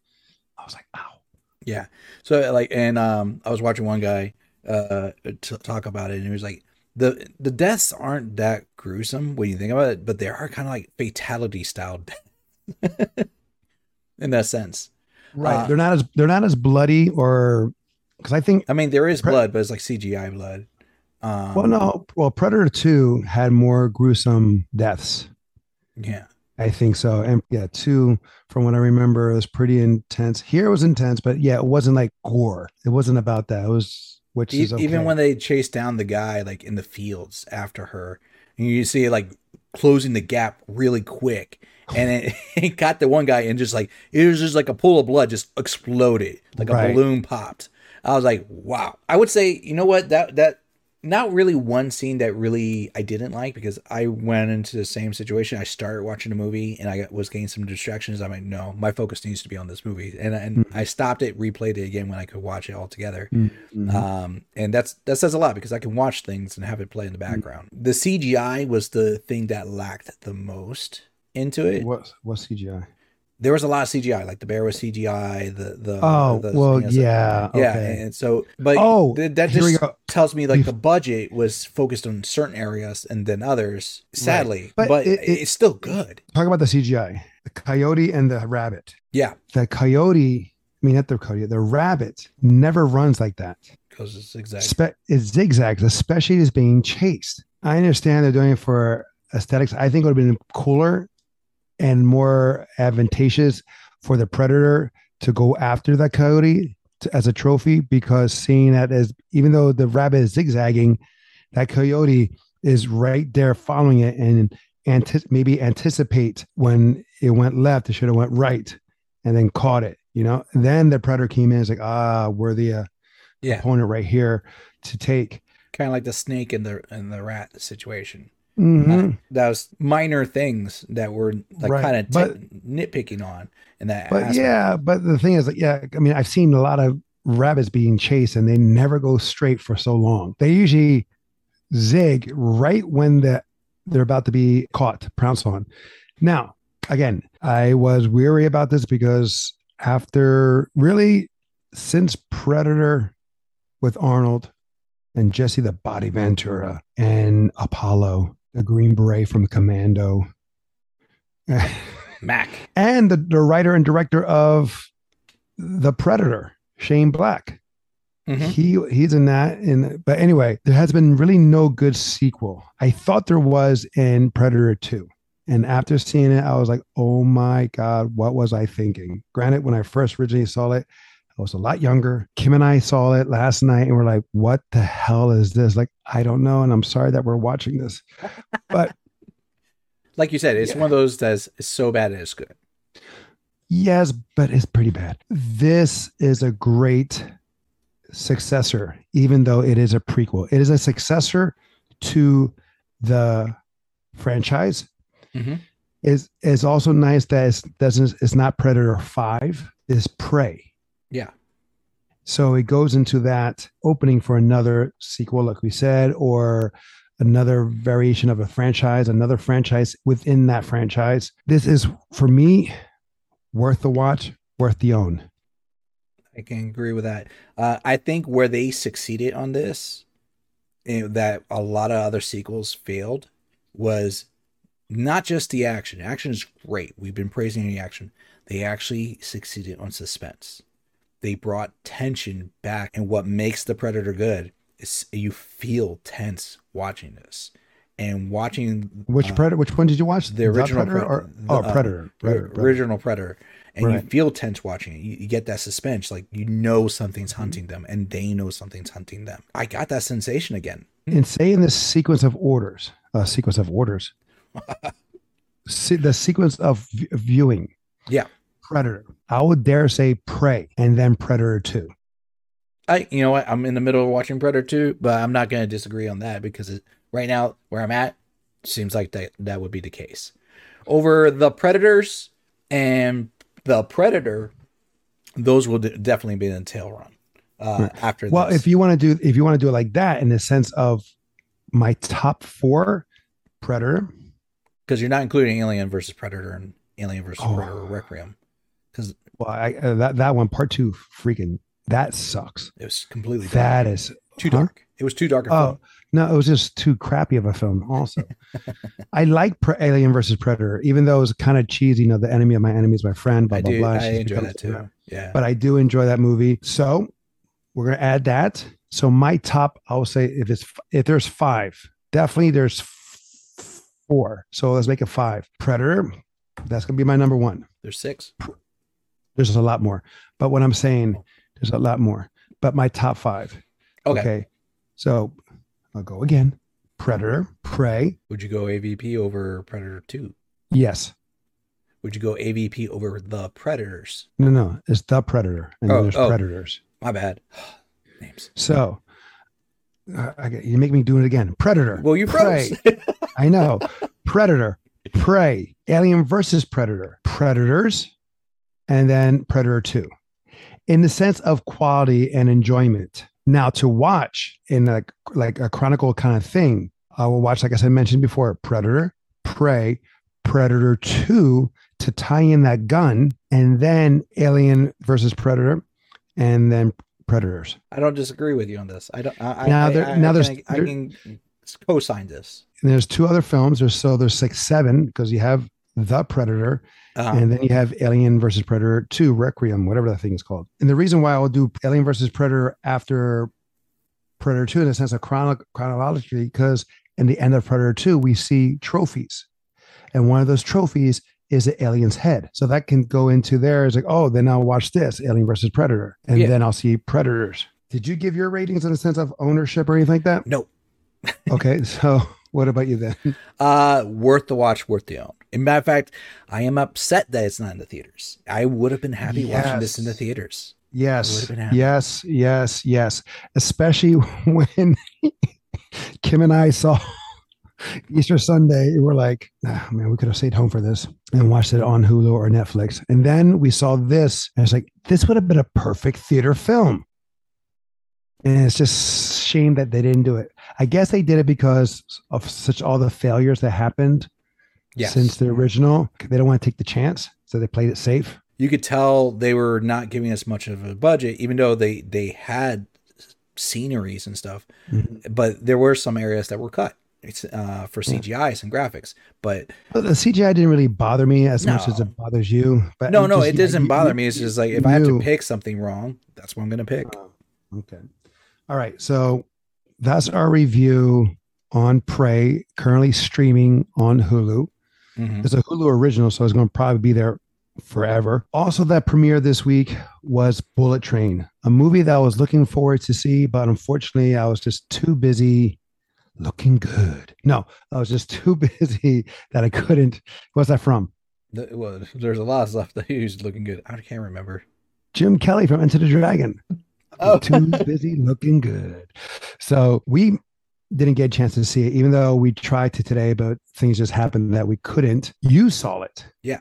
I was like, ow. Yeah. So like, and um, I was watching one guy uh t- talk about it, and he was like, the the deaths aren't that gruesome when you think about it, but they are kind of like fatality style in that sense. Right. Uh, they're not as they're not as bloody or because I think I mean there is blood, but it's like CGI blood. Um, well, no. Well, Predator Two had more gruesome deaths. Yeah. I think so. And yeah, two, from what I remember, it was pretty intense. Here was intense, but yeah, it wasn't like gore. It wasn't about that. It was which e- is okay. even when they chased down the guy like in the fields after her, and you see it like closing the gap really quick. And it, it got the one guy and just like it was just like a pool of blood just exploded. Like a right. balloon popped. I was like, wow. I would say, you know what? That that not really one scene that really I didn't like because I went into the same situation. I started watching a movie and I was getting some distractions. I'm like, no, my focus needs to be on this movie, and and mm-hmm. I stopped it, replayed it again when I could watch it all together. Mm-hmm. Um, and that's that says a lot because I can watch things and have it play in the mm-hmm. background. Mm-hmm. The CGI was the thing that lacked the most into it. What what CGI? There was a lot of CGI, like the bear was CGI. The the oh the, well yeah yeah, and so but oh th- that just tells me like the budget was focused on certain areas and then others. Sadly, right. but, but it, it, it's still good. Talk about the CGI, the coyote and the rabbit. Yeah, the coyote. I mean, not the coyote. The rabbit never runs like that because it's zigzag. Spe- it zigzags, especially as being chased. I understand they're doing it for aesthetics. I think it would have been cooler and more advantageous for the predator to go after that coyote to, as a trophy because seeing that as even though the rabbit is zigzagging, that coyote is right there following it and anti- maybe anticipate when it went left, it should have went right and then caught it. You know, and then the predator came in. It's like ah, we're the uh, yeah. opponent right here to take. Kind of like the snake and the and the rat situation. Mhm. that was minor things that were like Right, kind of nitpicking on in that But aspect. yeah, but the thing is, like, yeah, I mean, I've seen a lot of rabbits being chased, and they never go straight for so long. They usually zig right when the they're about to be caught, pounced on. Now, again, I was weary about this because after really since Predator with Arnold and Jesse the Body Ventura and Apollo, the Green Beret from Commando. Mac. and the, the writer and director of the predator shane black Mhm. he he's in that and but anyway there has been really no good sequel i thought there was in predator 2 and after seeing it i was like oh my god what was i thinking granted when i first originally saw it i was a lot younger kim and i saw it last night and we're like what the hell is this like i don't know and i'm sorry that we're watching this but Like you said, it's Yeah. one of those that's so bad it's good. Yes, but it's pretty bad. This is a great successor, even though it is a prequel. It is a successor to the franchise. Mhm. Is is also nice that it's doesn't it's not Predator Five. It's Prey. Yeah. So it goes into that opening for another sequel, like we said, or another variation of a franchise, another franchise within that franchise. This is for me worth the watch, worth the own. I can agree with that. Uh, I think where they succeeded on this, eh, that a lot of other sequels failed, was not just the action. Action is great. We've been praising the action. They actually succeeded on suspense. They brought tension back, and what makes the Predator good is you feel tense watching this, and watching Which uh, predator? Which one did you watch? the original Predator Pre- or the, oh uh, Predator? the Predator, Predator. original Predator, and you feel tense watching it. You, you get that suspense, like you know something's Mm-hmm. hunting them, and they know something's hunting them. I got that sensation again. And say in this sequence of orders, uh, sequence of orders, see, the sequence of v- viewing. Yeah. Predator. I would dare say Prey, and then Predator Two. I, you know what? I'm in the middle of watching Predator 2, but I'm not going to disagree on that because it, right now, where I'm at, seems like that that would be the case. Over the Predators and the Predator, those will de- definitely be in the tail run. Uh, after Well, this. if you want to do if you want to do it like that, in the sense of my top four, Predator. because you're not including Alien versus Predator and Alien versus Oh. Predator Requiem because Well, I, uh, that that one part two, freaking that sucks. it was completely dark. That is too huh? dark. It was too dark. a Oh film. no, it was just too crappy of a film. Also, I like Pre- Alien versus Predator, even though it was kind of cheesy. You know, the enemy of my enemy is my friend. Blah I blah do. blah. I She's enjoy that too. Yeah. But I do enjoy that movie. So we're gonna add that. So my top, I will say, if it's if there's five, definitely there's four. So let's make it five. Predator, that's gonna be my number one. There's six. There's a lot more, but what I'm saying, there's a lot more. But my top five. Okay. So I'll go again. Predator, Prey. Would you go AVP over Predator 2? Yes. Would you go AVP over the Predators? No, no, it's the Predator, and then Oh, there's oh. Predators. My bad. Names. So uh, I, get- you make me do it again. Predator. Well, you Prey. I know. Predator, Prey, Alien versus Predator, Predators, and then Predator 2. In the sense of quality and enjoyment. Now to watch in like like a chronicle kind of thing, I will watch, like I said mentioned before, Predator, Prey, Predator 2 to tie in that gun, and then Alien versus Predator, and then Predators. I don't disagree with you on this. I don't. I, Now I, there- I, now I there's- can, I can co-sign this. And there's two other films. There's so there's six, seven, because you have the Predator, Uh, and then you have Alien versus Predator 2 Requiem, whatever that thing is called. And the reason why I will do Alien versus Predator after Predator 2 in a sense of chrono- chronologically, because in the end of Predator 2, we see trophies. And one of those trophies is the alien's head. So that can go into there. It's like, oh, then I'll watch this Alien versus Predator. And Yeah. then I'll see Predators. Did you give your ratings in a sense of ownership or anything like that? no. Okay. So what about you then? Uh, worth the watch, worth the own. In matter of fact, I am upset that it's not in the theaters. I would have been happy watching this in the theaters. Yes, would've been happy. yes, yes, yes. Especially when Kim and I saw Easter Sunday, we're like, man, we could have stayed home for this and watched it on Hulu or Netflix. And then we saw this, and it's like, this would have been a perfect theater film. And it's just shame that they didn't do it. I guess they did it because of such all the failures that happened yes. since the original. They don't want to take the chance, so they played it safe. You could tell they were not giving us much of a budget, even though they they had sceneries and stuff. Mm-hmm. But there were some areas that were cut uh, for CGI and graphics. But well, the CGI didn't really bother me as no. much as it bothers you. But no, no, just, it doesn't yeah, bother you, me. It's just like if I have to pick something wrong, that's what I'm going to pick. Uh, okay. All right. So that's our review on Prey, currently streaming on Hulu. Mm-hmm. It's a Hulu original, so it's going to probably be there forever. Also, that premiere this week was Bullet Train, a movie that I was looking forward to see, but unfortunately, I was just too busy looking good. No, I was just too busy that I couldn't. What's that from? The, well, there's a lot of stuff that he was looking good. I can't remember. Jim Kelly from Enter the Dragon. Oh. too busy looking good. So we didn't get a chance to see it, even though we tried to today, but things just happened that we couldn't. You saw it. Yeah.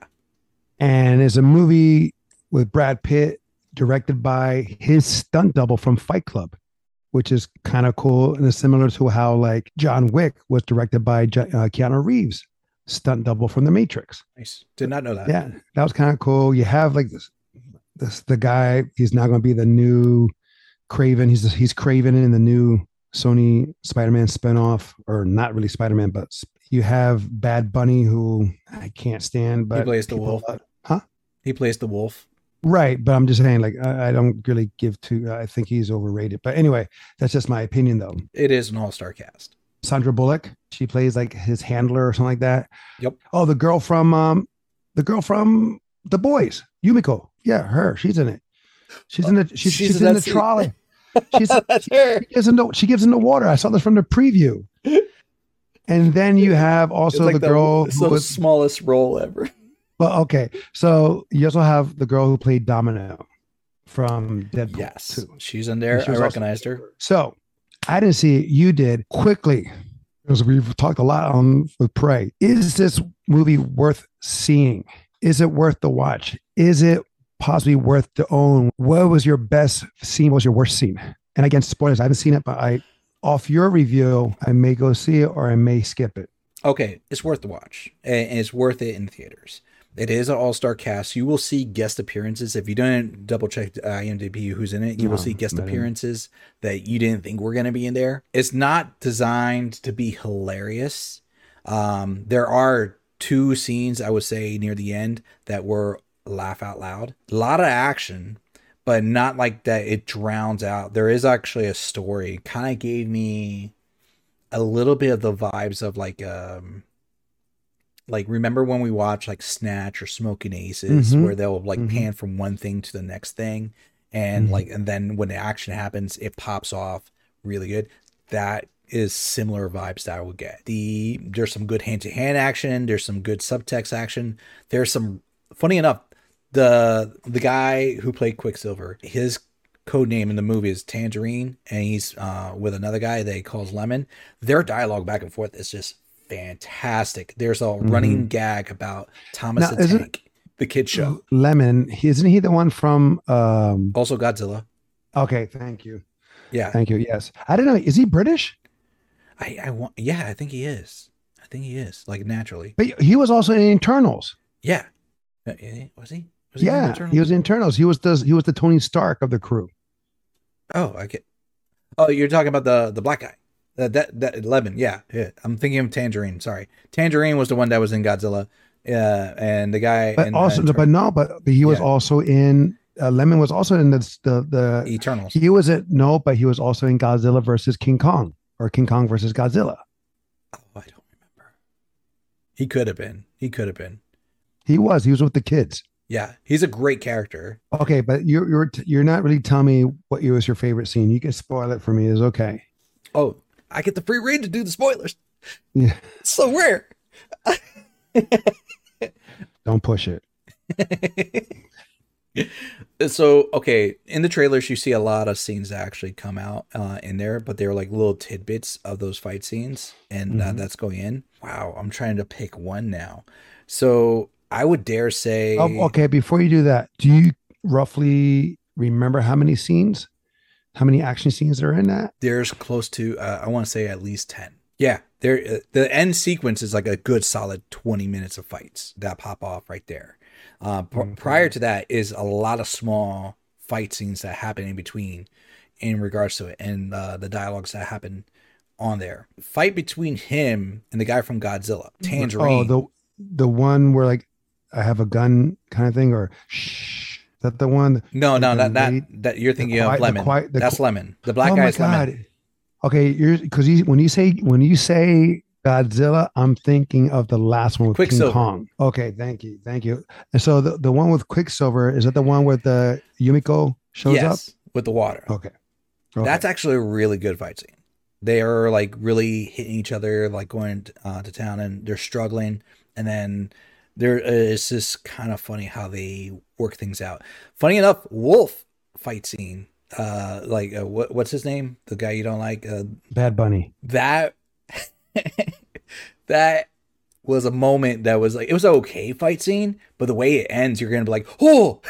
And it's a movie with Brad Pitt, directed by his stunt double from Fight Club which is kind of cool and it's similar to how like John Wick was directed by uh, Keanu Reeves, stunt double from The Matrix. Nice. Did not know that. Yeah, that was kind of cool. You have like this, this the guy. He's now going to be the new Kraven. He's he's Kraven in the new Sony Spider-Man spinoff, or not really Spider-Man, but you have Bad Bunny, who I can't stand, but he plays the wolf. huh? He plays the wolf. Right, but I'm just saying, like, I, I don't really give to. I think he's overrated. But anyway, that's just my opinion, though. It is an all-star cast. Sandra Bullock, she plays like his handler or something like that. Yep. Oh, the girl from um, the girl from The Boys, Kimiko. Yeah, her. She's in it. She's in the. She's, she's, she's in the trolley. She's that's her. She gives, him the, she gives him the water. I saw this from the preview. And then you have also like the, the girl the, the was, smallest role ever. Well, okay. So you also have the girl who played Domino from Deadpool. Yes, 2. she's in there. She I recognized her. So I didn't see it. You did quickly because we've talked a lot on with Prey. Is this movie worth seeing? Is it worth the watch? Is it possibly worth to own? What was your best scene? What was your worst scene? And again, spoilers. I haven't seen it, but I, off your review, I may go see it or I may skip it. Okay, it's worth the watch, and it's worth it in theaters. It is an all star cast. You will see guest appearances. If you don't double check IMDb who's in it, you no, will see guest appearances that you didn't think were going to be in there. It's not designed to be hilarious. Um, there are two scenes I would say near the end that were laugh out loud. A lot of action, but not like that it drowns out. There is actually a story. Kind of gave me a little bit of the vibes of like um like remember when we watch like Snatch or Smoking Aces mm-hmm. where they'll like mm-hmm. pan from one thing to the next thing and mm-hmm. like and then when the action happens it pops off really good. That is similar vibes that I would get. The there's some good hand to hand action, there's some good subtext action. There's some funny enough, the the guy who played Quicksilver, his code name in the movie is Tangerine, and he's uh, with another guy he calls Lemon. Their dialogue back and forth is just fantastic. There's a mm-hmm. running gag about Thomas now, the Tank, the kid show. Lemon, isn't he the one from um also Godzilla? Okay, thank you. Yeah. Thank you. Yes. I don't know. Is he British? I I want yeah, I think he is. I think he is, like naturally. But he was also in Eternals. Yeah. Uh, was he? Was yeah, he, he was in Eternals. He was the he was the Tony Stark of the crew. Oh, I get. Oh, you're talking about the the black guy. That that that eleven, yeah, yeah. I'm thinking of Tangerine. Sorry, Tangerine was the one that was in Godzilla. Yeah, and the guy. But in, also, uh, but no, but, but he was yeah. also in. Uh, Lemon was also in the the the Eternals. He was at no, but he was also in Godzilla versus King Kong or King Kong versus Godzilla. Oh, I don't remember. He could have been. He could have been. He was. He was with the kids. Yeah, he's a great character. Okay, but you're you're you're not really telling me what was your favorite scene. You can spoil it for me. Is okay. Oh, I get the free reign to do the spoilers. Yeah. It's so rare. Don't push it. so okay, in the trailers you see a lot of scenes that actually come out uh, in there, but they're like little tidbits of those fight scenes, and mm-hmm. uh, that's going in. Wow, I'm trying to pick one now. So I would dare say. Oh, okay, before you do that, do you roughly remember how many scenes, how many action scenes are in that? There's close to, uh, I want to say at least ten. Yeah, there. Uh, the end sequence is like a good solid 20 minutes of fights that pop off right there. Uh, mm-hmm. Prior to that is a lot of small fight scenes that happen in between, in regards to it, and uh, the dialogues that happen on there. Fight between him and the guy from Godzilla, Tangerine. Oh, the the one where like I have a gun kind of thing, or shh. Is that the one? No, no, not that. That you're thinking quiet, of lemon. Quiet, That's lemon. The black oh guy is lemon. Okay, you're because you, when you say when you say Godzilla, I'm thinking of the last one with King Kong. Okay, thank you, thank you. And so the, the one with Quicksilver is that the one where the Kimiko shows yes, up with the water? Okay. okay. that's actually a really good fight scene. They are like really hitting each other, like going uh, to town, and they're struggling, and then there is this kind of funny how they work things out. Funny enough, Wolf fight scene uh like uh, what what's his name the guy you don't like uh bad bunny that that was a moment that was like it was an okay fight scene, but the way it ends, you're gonna be like, oh.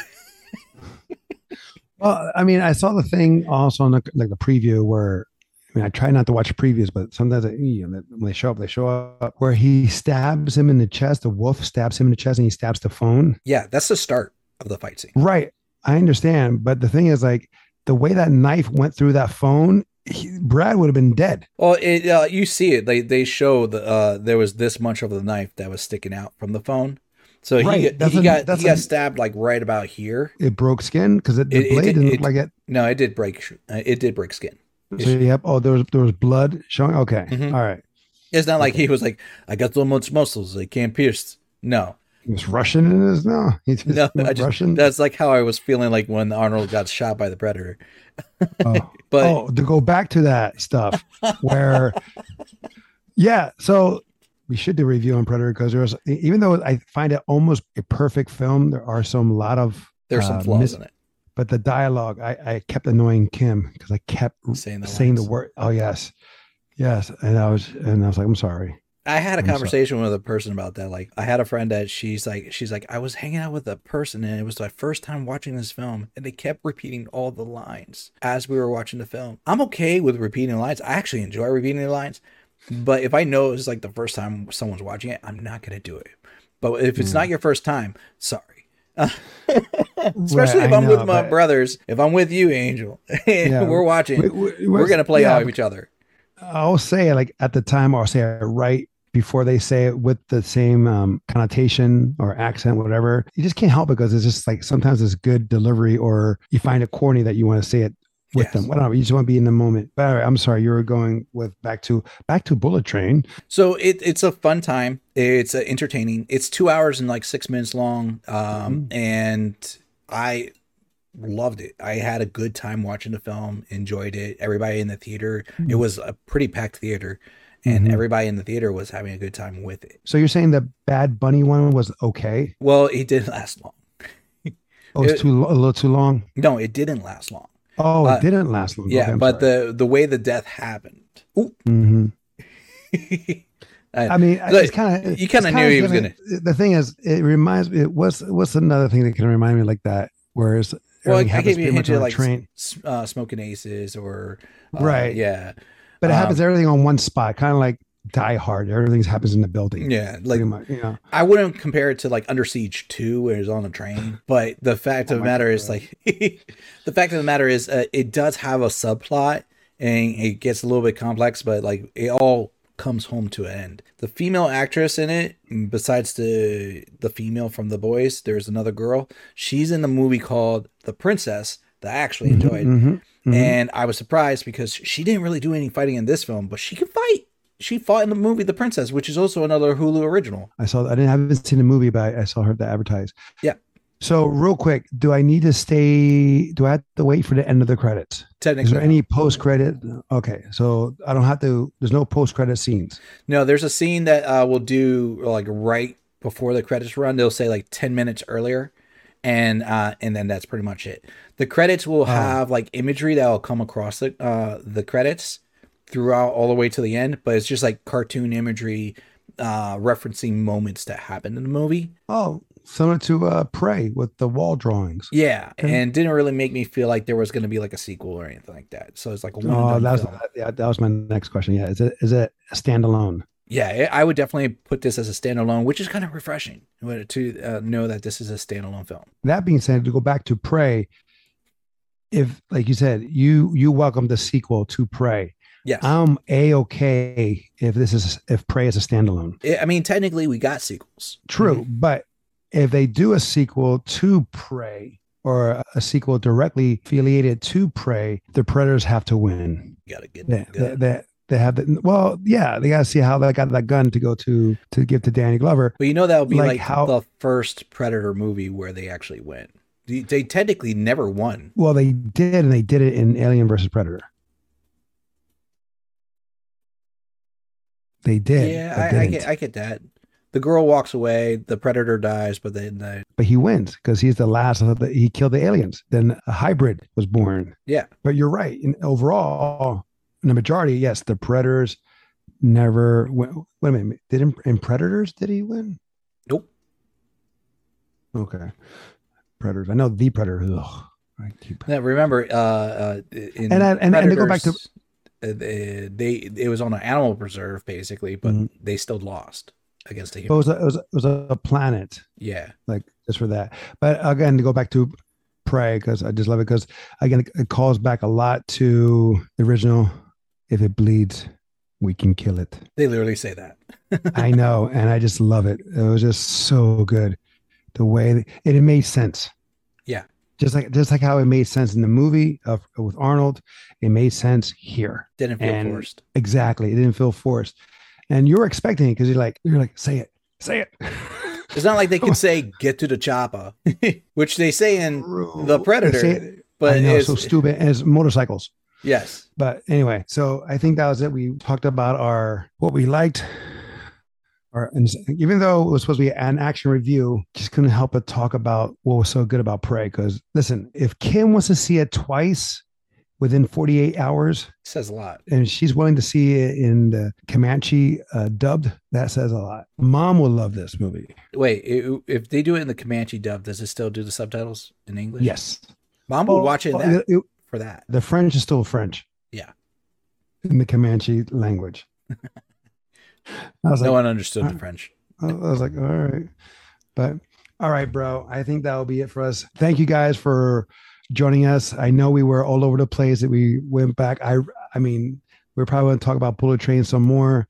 well, I mean, I saw the thing also on the, like the preview where I mean, I try not to watch previews, but sometimes I, you know, when they show up, they show up where he stabs him in the chest. The wolf stabs him in the chest, and he stabs the phone. Yeah, that's the start of the fight scene. Right, I understand, but the thing is, like, the way that knife went through that phone he, Brad would have been dead. Well, it, uh, you see it. They they show the uh, there was this much of the knife that was sticking out from the phone. So right. he, he a, got he got stabbed like right about here. It broke skin because the it, blade it, didn't look like it. No, it did break. Uh, it did break skin. So yep. Oh, there was there was blood showing. Okay, mm-hmm. All right. It's not like he was like, I got so much muscles they can't pierce. No, he was Russian in his no. He's no, just, Russian. That's like how I was feeling like when Arnold got shot by the predator. oh. but oh, to go back to that stuff where, yeah. So we should do a review on Predator because there's even though I find it almost a perfect film, there are some lot of there's uh, some flaws mis- in it. But the dialogue, I, I kept annoying Kim because I kept saying the, saying the word. Oh yes, yes, and I was and I was like, I'm sorry. I had a conversation with a person about that. Like, I had a friend that she's like, she's like, I was hanging out with a person and it was my first time watching this film, and they kept repeating all the lines as we were watching the film. I'm okay with repeating lines. I actually enjoy repeating the lines, but if I know it's like the first time someone's watching it, I'm not gonna do it. But if it's mm. not your first time, sorry. Especially right, if I'm know, with my but... brothers, if I'm with you, Angel, yeah, we're watching, we, we, gonna play yeah, off each other. I'll say like at the time, I'll say it right before they say it with the same um, connotation or accent, whatever. You just can't help it because it's just like sometimes it's good delivery or you find it corny that you want to say it with yes. them. Whatever. You just want to be in the moment. But I'm sorry, you were going with back to back to Bullet Train. So it, it's a fun time. It's uh, entertaining. It's two hours and like six minutes long. Um, mm-hmm. and I loved it. I had a good time watching the film, enjoyed it. Everybody in the theater, mm-hmm. it was a pretty packed theater and mm-hmm. everybody in the theater was having a good time with it. So you're saying the Bad Bunny one was okay? Well, it didn't last long. oh, it's it, too a little too long. No, it didn't last long. Oh, uh, it didn't last long. Yeah, okay, but sorry. the the way the death happened. Mm-hmm. I, I mean, it's kind of you kind of knew he was gonna, gonna. The thing is, it reminds me. What's what's another thing that can remind me like that? Whereas, well, I gave you a hint of like train. Uh, smoking aces or uh, right, yeah. But it um, happens everything on one spot, kind of like Die Hard. Everything happens in the building. Yeah, like much, you know. I wouldn't compare it to like Under Siege Two, where it's on a train. But the fact oh of the matter God. is, like, the fact of the matter is, uh, it does have a subplot, and it gets a little bit complex. But like, it all comes home to an end. The female actress in it, besides the the female from The Boys, there's another girl. She's in the movie called The Princess that I actually mm-hmm, enjoyed. Mm-hmm. Mm-hmm. And I was surprised because she didn't really do any fighting in this film, but she can fight. She fought in the movie The Princess, which is also another Hulu original. I saw. I didn't haven't seen the movie, but I, I saw her to advertise. Yeah. So real quick, do I need to stay? Do I have to wait for the end of the credits? Technically, is there any post credit? Okay, so I don't have to. There's no post credit scenes. No, there's a scene that uh, we'll do like right before the credits run. They'll say like ten minutes earlier, and uh, and then that's pretty much it. The credits will Oh. have like imagery that will come across the uh, the credits throughout all the way to the end, but it's just like cartoon imagery uh, referencing moments that happened in the movie. Oh, similar to uh, Prey with the wall drawings. Yeah, Okay. and didn't really make me feel like there was going to be like a sequel or anything like that. So it's like a one Oh, that was film. yeah, that was my next question. Yeah, is it is it a standalone? Yeah, I I would definitely put this as a standalone, which is kind of refreshing to uh, know that this is a standalone film. That being said, to go back to Prey, if like you said, you you welcome the sequel to Prey. Yes, I'm a okay if this is if Prey is a standalone. I mean technically we got sequels. True, mm-hmm. but if they do a sequel to Prey or a sequel directly affiliated to Prey, the Predators have to win. You got to get they, good. they, have the well, yeah, they got to see how they got that gun to go to to give to Danny Glover. But you know that would be like like, how- the first Predator movie where they actually win. They, they technically never won. Well, they did, and they did it in Alien versus Predator. They did. yeah, I, I get I get that. The girl walks away, the Predator dies, but then the, but he wins because he's the last of the. He killed the aliens. Then a hybrid was born. yeah, But you're right. In overall, in the majority, yes, the Predators never. Went, wait a minute. Did in, in Predators did he win? Nope. Okay. Predators. I know the Predator. Ugh. Now, remember, uh, uh, in And I- and- and to go back to- they, they it was on an animal preserve basically, but Mhm. they still lost against the It human. was a, it was it was a planet. Yeah, like just for that. But again, to go back to Prey, because I just love it because again, it calls back a lot to the original. If it bleeds, we can kill it. they literally say that. I know, and I just love it. It was just so good. The way that, it, it made sense. Just like just like how it made sense in the movie of with Arnold, it made sense here. Didn't feel And- forced. Exactly. It didn't feel forced. And you're expecting it because you're like, you're like, say it, say it. It's not like they can say "get to the chopper," which they say in the Predator, it. but know, it's, so stupid as motorcycles. yes, But anyway, so I think that was it. We talked about our what we liked. And even though it was supposed to be an action review, just couldn't help but talk about what was so good about Prey. Because listen, if Kim wants to see it twice within 48 hours, says a lot. and she's willing to see it in the Comanche uh, dubbed, that says a lot. Mom will love this movie. Wait, if they do it in the Comanche dub, does it still do the subtitles in English? Yes, Mom will Well, watch it, well, that, it- it- for that. the French is still French. Yeah. in the Comanche language. I was no like, one understood uh, the French. I was like, all right. But all right, bro. I think that will be it for us. Thank you guys for joining us. I know we were all over the place that we went back. I I mean, we're probably going to talk about Bullet Train some more,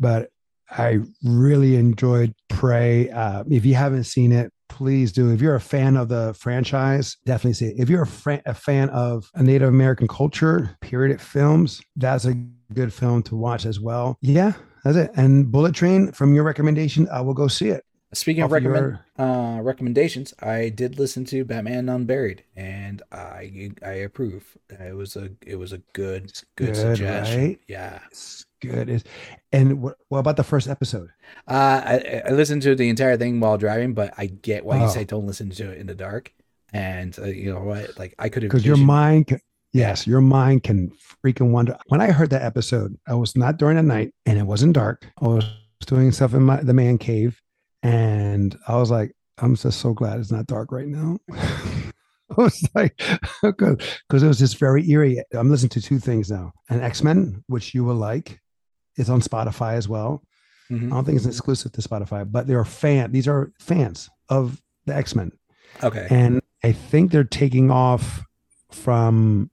but I really enjoyed Prey. Uh, if you haven't seen it, please do. If you're a fan of the franchise, definitely see it. If you're a, fra- a fan of a Native American culture, period films, that's a good film to watch as well. Yeah, that's it. And Bullet Train, from your recommendation, I will go see it. Speaking of recommend, uh, recommendations, I did listen to Batman Unburied, and I I approve. It was a it was a good good, good, suggestion. right? Yeah. It's good. It's, and what, what about the first episode? Uh, I, I listened to the entire thing while driving, but I get why you Oh. say don't listen to it in the dark. And uh, you know what? Like I could have Because your mind, yes, your mind can freaking wonder. When I heard that episode, I was not during the night and it wasn't dark. I was doing stuff in my the man cave, and I was like, I'm just so glad it's not dark right now. I was like, because it was just very eerie. I'm listening to two things now: an X Men, which you will like. is on Spotify as well. I Mhm. don't think it's exclusive to Spotify, but they're fan. These are fans of the X Men, Okay. and I think they're taking off from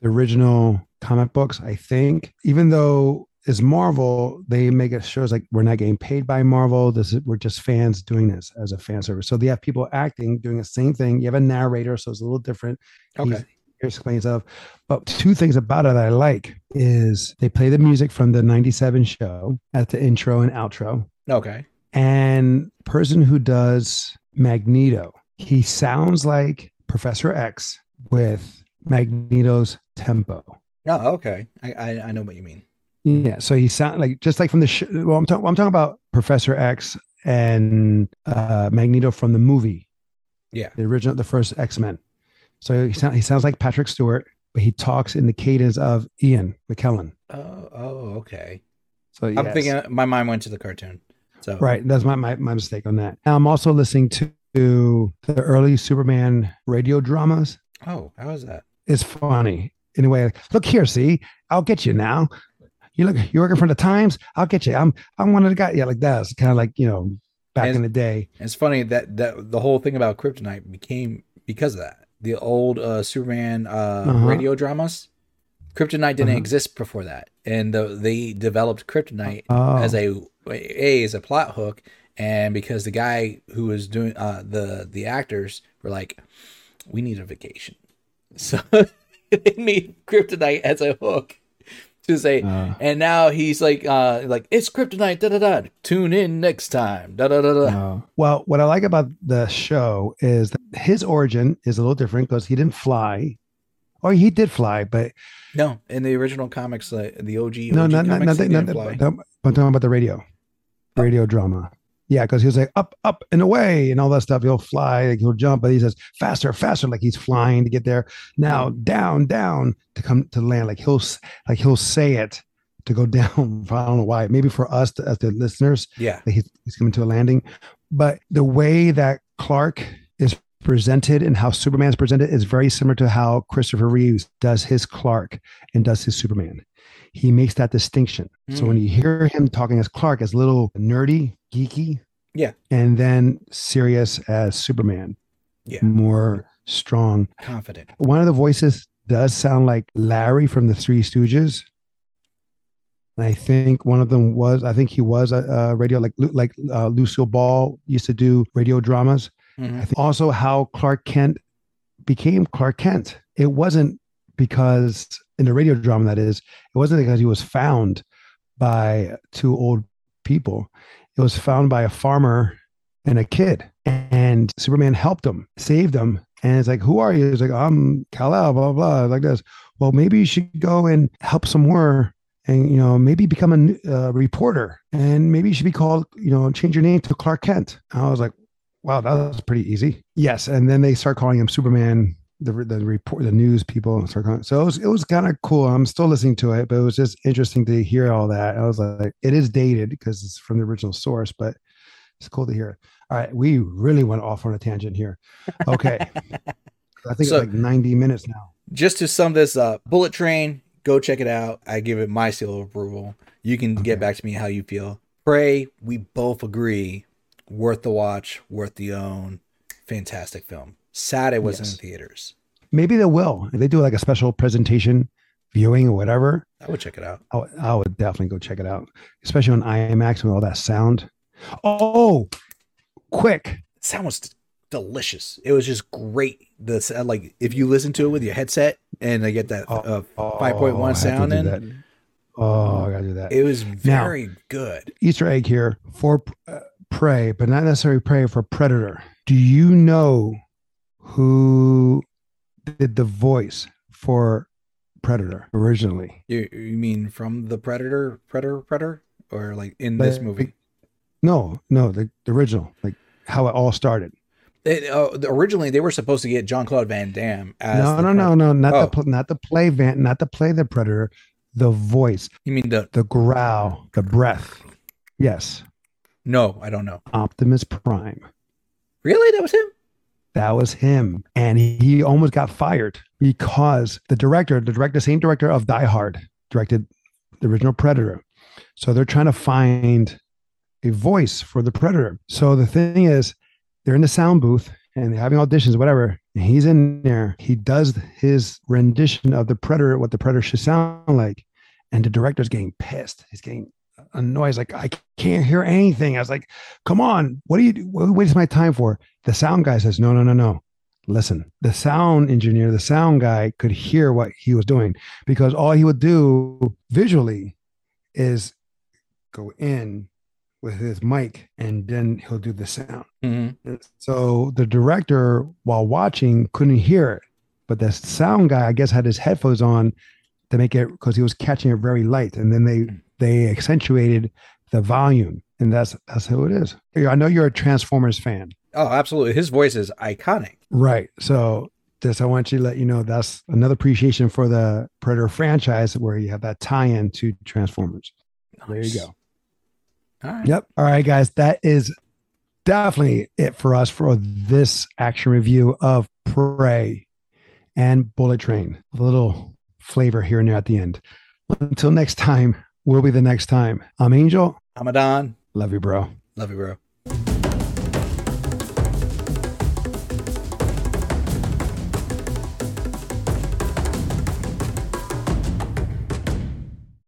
the original comic books. I think, even though it's Marvel, they make it shows like we're not getting paid by Marvel. This is we're just fans doing this as a fan service. So they have people acting doing the same thing. You have a narrator, so it's a little different. Okay. He's- he explains of. But two things about it that I like is they play the music from the 97 show at the intro and outro. Okay. And person who does Magneto, he sounds like Professor X with Magneto's tempo. Oh, okay. I, I I know what you mean. Yeah, so he sound like just like from the sh- well, I'm talking I'm talking about Professor X and uh, Magneto from the movie Yeah. The original, the first X Men. So he, sound, he sounds like Patrick Stewart, but he talks in the cadence of Ian McKellen. Oh, oh, okay. So I'm thinking my mind went to the cartoon. So Right. That's my, my, my mistake on that. Now, I'm also listening to the early Superman radio dramas. Oh, how is that? It's funny. Anyway, look here, see, I'll get you now. You look, you're working for the Times. I'll get you. I'm, I'm one of the guys. Yeah, like that. It's kind of like you know, back And- in the day. It's funny that that the whole thing about Kryptonite became because of that. The old uh, Superman uh, Uh-huh. radio dramas. Kryptonite didn't Uh-huh. exist before that, and uh, they developed Kryptonite Oh, as a a as a plot hook, and because the guy who was doing uh, the the actors were like, we need a vacation, so they made Kryptonite as a hook to say, uh, and now he's like, uh, like it's Kryptonite, da da da. Tune in next time, da da da da. uh, well, what I like about the show is that his origin is a little different because he didn't fly, or he did fly, but No, in the original comics, like the OG, no, OG not, not, comics, not, not, didn't not, fly. but I'm talking about the radio, radio drama. Yeah, because he was like up, up and away and all that stuff. He'll fly, like he'll jump, but he says faster, faster, like he's flying to get there. Now down, down to come to land. Like he'll like he'll say it to go down. I don't know why. Maybe for us as the listeners, Yeah, he's, he's coming to a landing. But the way that Clark is presented and how Superman is presented is very similar to how Christopher Reeves does his Clark and does his Superman. He makes that distinction. So Mm. when you hear him talking as Clark, as little nerdy, geeky, Yeah. and then serious as Superman, yeah, more strong. confident. One of the voices does sound like Larry from the Three Stooges. And I think one of them was, I think he was a, a radio, like like uh, Lucille Ball used to do radio dramas. Mhm. I think also how Clark Kent became Clark Kent. It wasn't because in the radio drama that is, it wasn't because he was found by two old people. It was found by a farmer and a kid. And Superman helped him, saved him. And it's like, who are you? He's like, I'm Kal-El, blah, blah, blah, like this. Well, maybe you should go and help some more and, you know, maybe become a uh, reporter. And maybe you should be called, you know, change your name to Clark Kent. And I was like, wow, that was pretty easy. Yes. And then they start calling him Superman. The, the report, the news people start. So it was, it was kind of cool. I'm still listening to it, but it was just interesting to hear all that. I was like, it is dated because it's from the original source, but it's cool to hear. All right, we really went off on a tangent here. Okay, I think So- it's like 90 minutes now. Just to sum this up, Bullet Train, go check it out. I give it my seal of approval. You can Okay. get back to me how you feel. Prey, we both agree, worth the watch, worth the own. Fantastic film. Sad it wasn't Yes. in theaters. Maybe they will. If they do like a special presentation viewing or whatever, I would check it out. I would, I would definitely go check it out, especially on IMAX with all that sound. Oh, quick. sound was delicious. It was just great. The s- like if you listen to it with your headset and I get that uh, Oh, 5.1 I sound in. that. Oh, I gotta do that. it was very good. Easter egg here for uh, prey, but not necessarily prey for predator. Do you know who did the voice for predator originally? You, you mean from the Predator, Predator, Predator, or like in this movie? No, no, the, the original, like how it all started. It, uh, originally, they were supposed to get Jean-Claude Van Damme as No, no, no, no, not Oh. the pl- not the play van, not the play the predator, the voice, You mean the? the growl, the breath. Yes, No, I don't know. Optimus Prime. Really, that was him. That was him. And he, almost got fired because the director, the director, same director of Die Hard, directed the original Predator. So they're trying to find a voice for the Predator. So the thing is, they're in the sound booth and they're having auditions, whatever. He's in there. He does his rendition of the Predator, what the Predator should sound like. And the director's getting pissed. He's getting annoyed. noise. like, I can't hear anything. I was like, come on, what do you what you wasting my time for? The sound guy says, no, no, no, no. Listen, the sound engineer, the sound guy could hear what he was doing because all he would do visually is go in with his mic and then he'll do the sound. Mm-hmm. So the director, while watching, couldn't hear it, but the sound guy, I guess, had his headphones on to make it because he was catching it very light, and then they they accentuated the volume, and that's that's who it is. I know you're a Transformers fan. Oh, absolutely. His voice is iconic. Right. So this, I want you to let you know that's another appreciation for the Predator franchise where you have that tie-in to Transformers. Nice. There you go. All right. Yep. All right, guys. That is definitely it for us for this action review of Prey and Bullet Train. A little flavor here and there at the end. Until next time, will be the next time. I'm Angel. I'm Adon. Love you, bro. Love you, bro.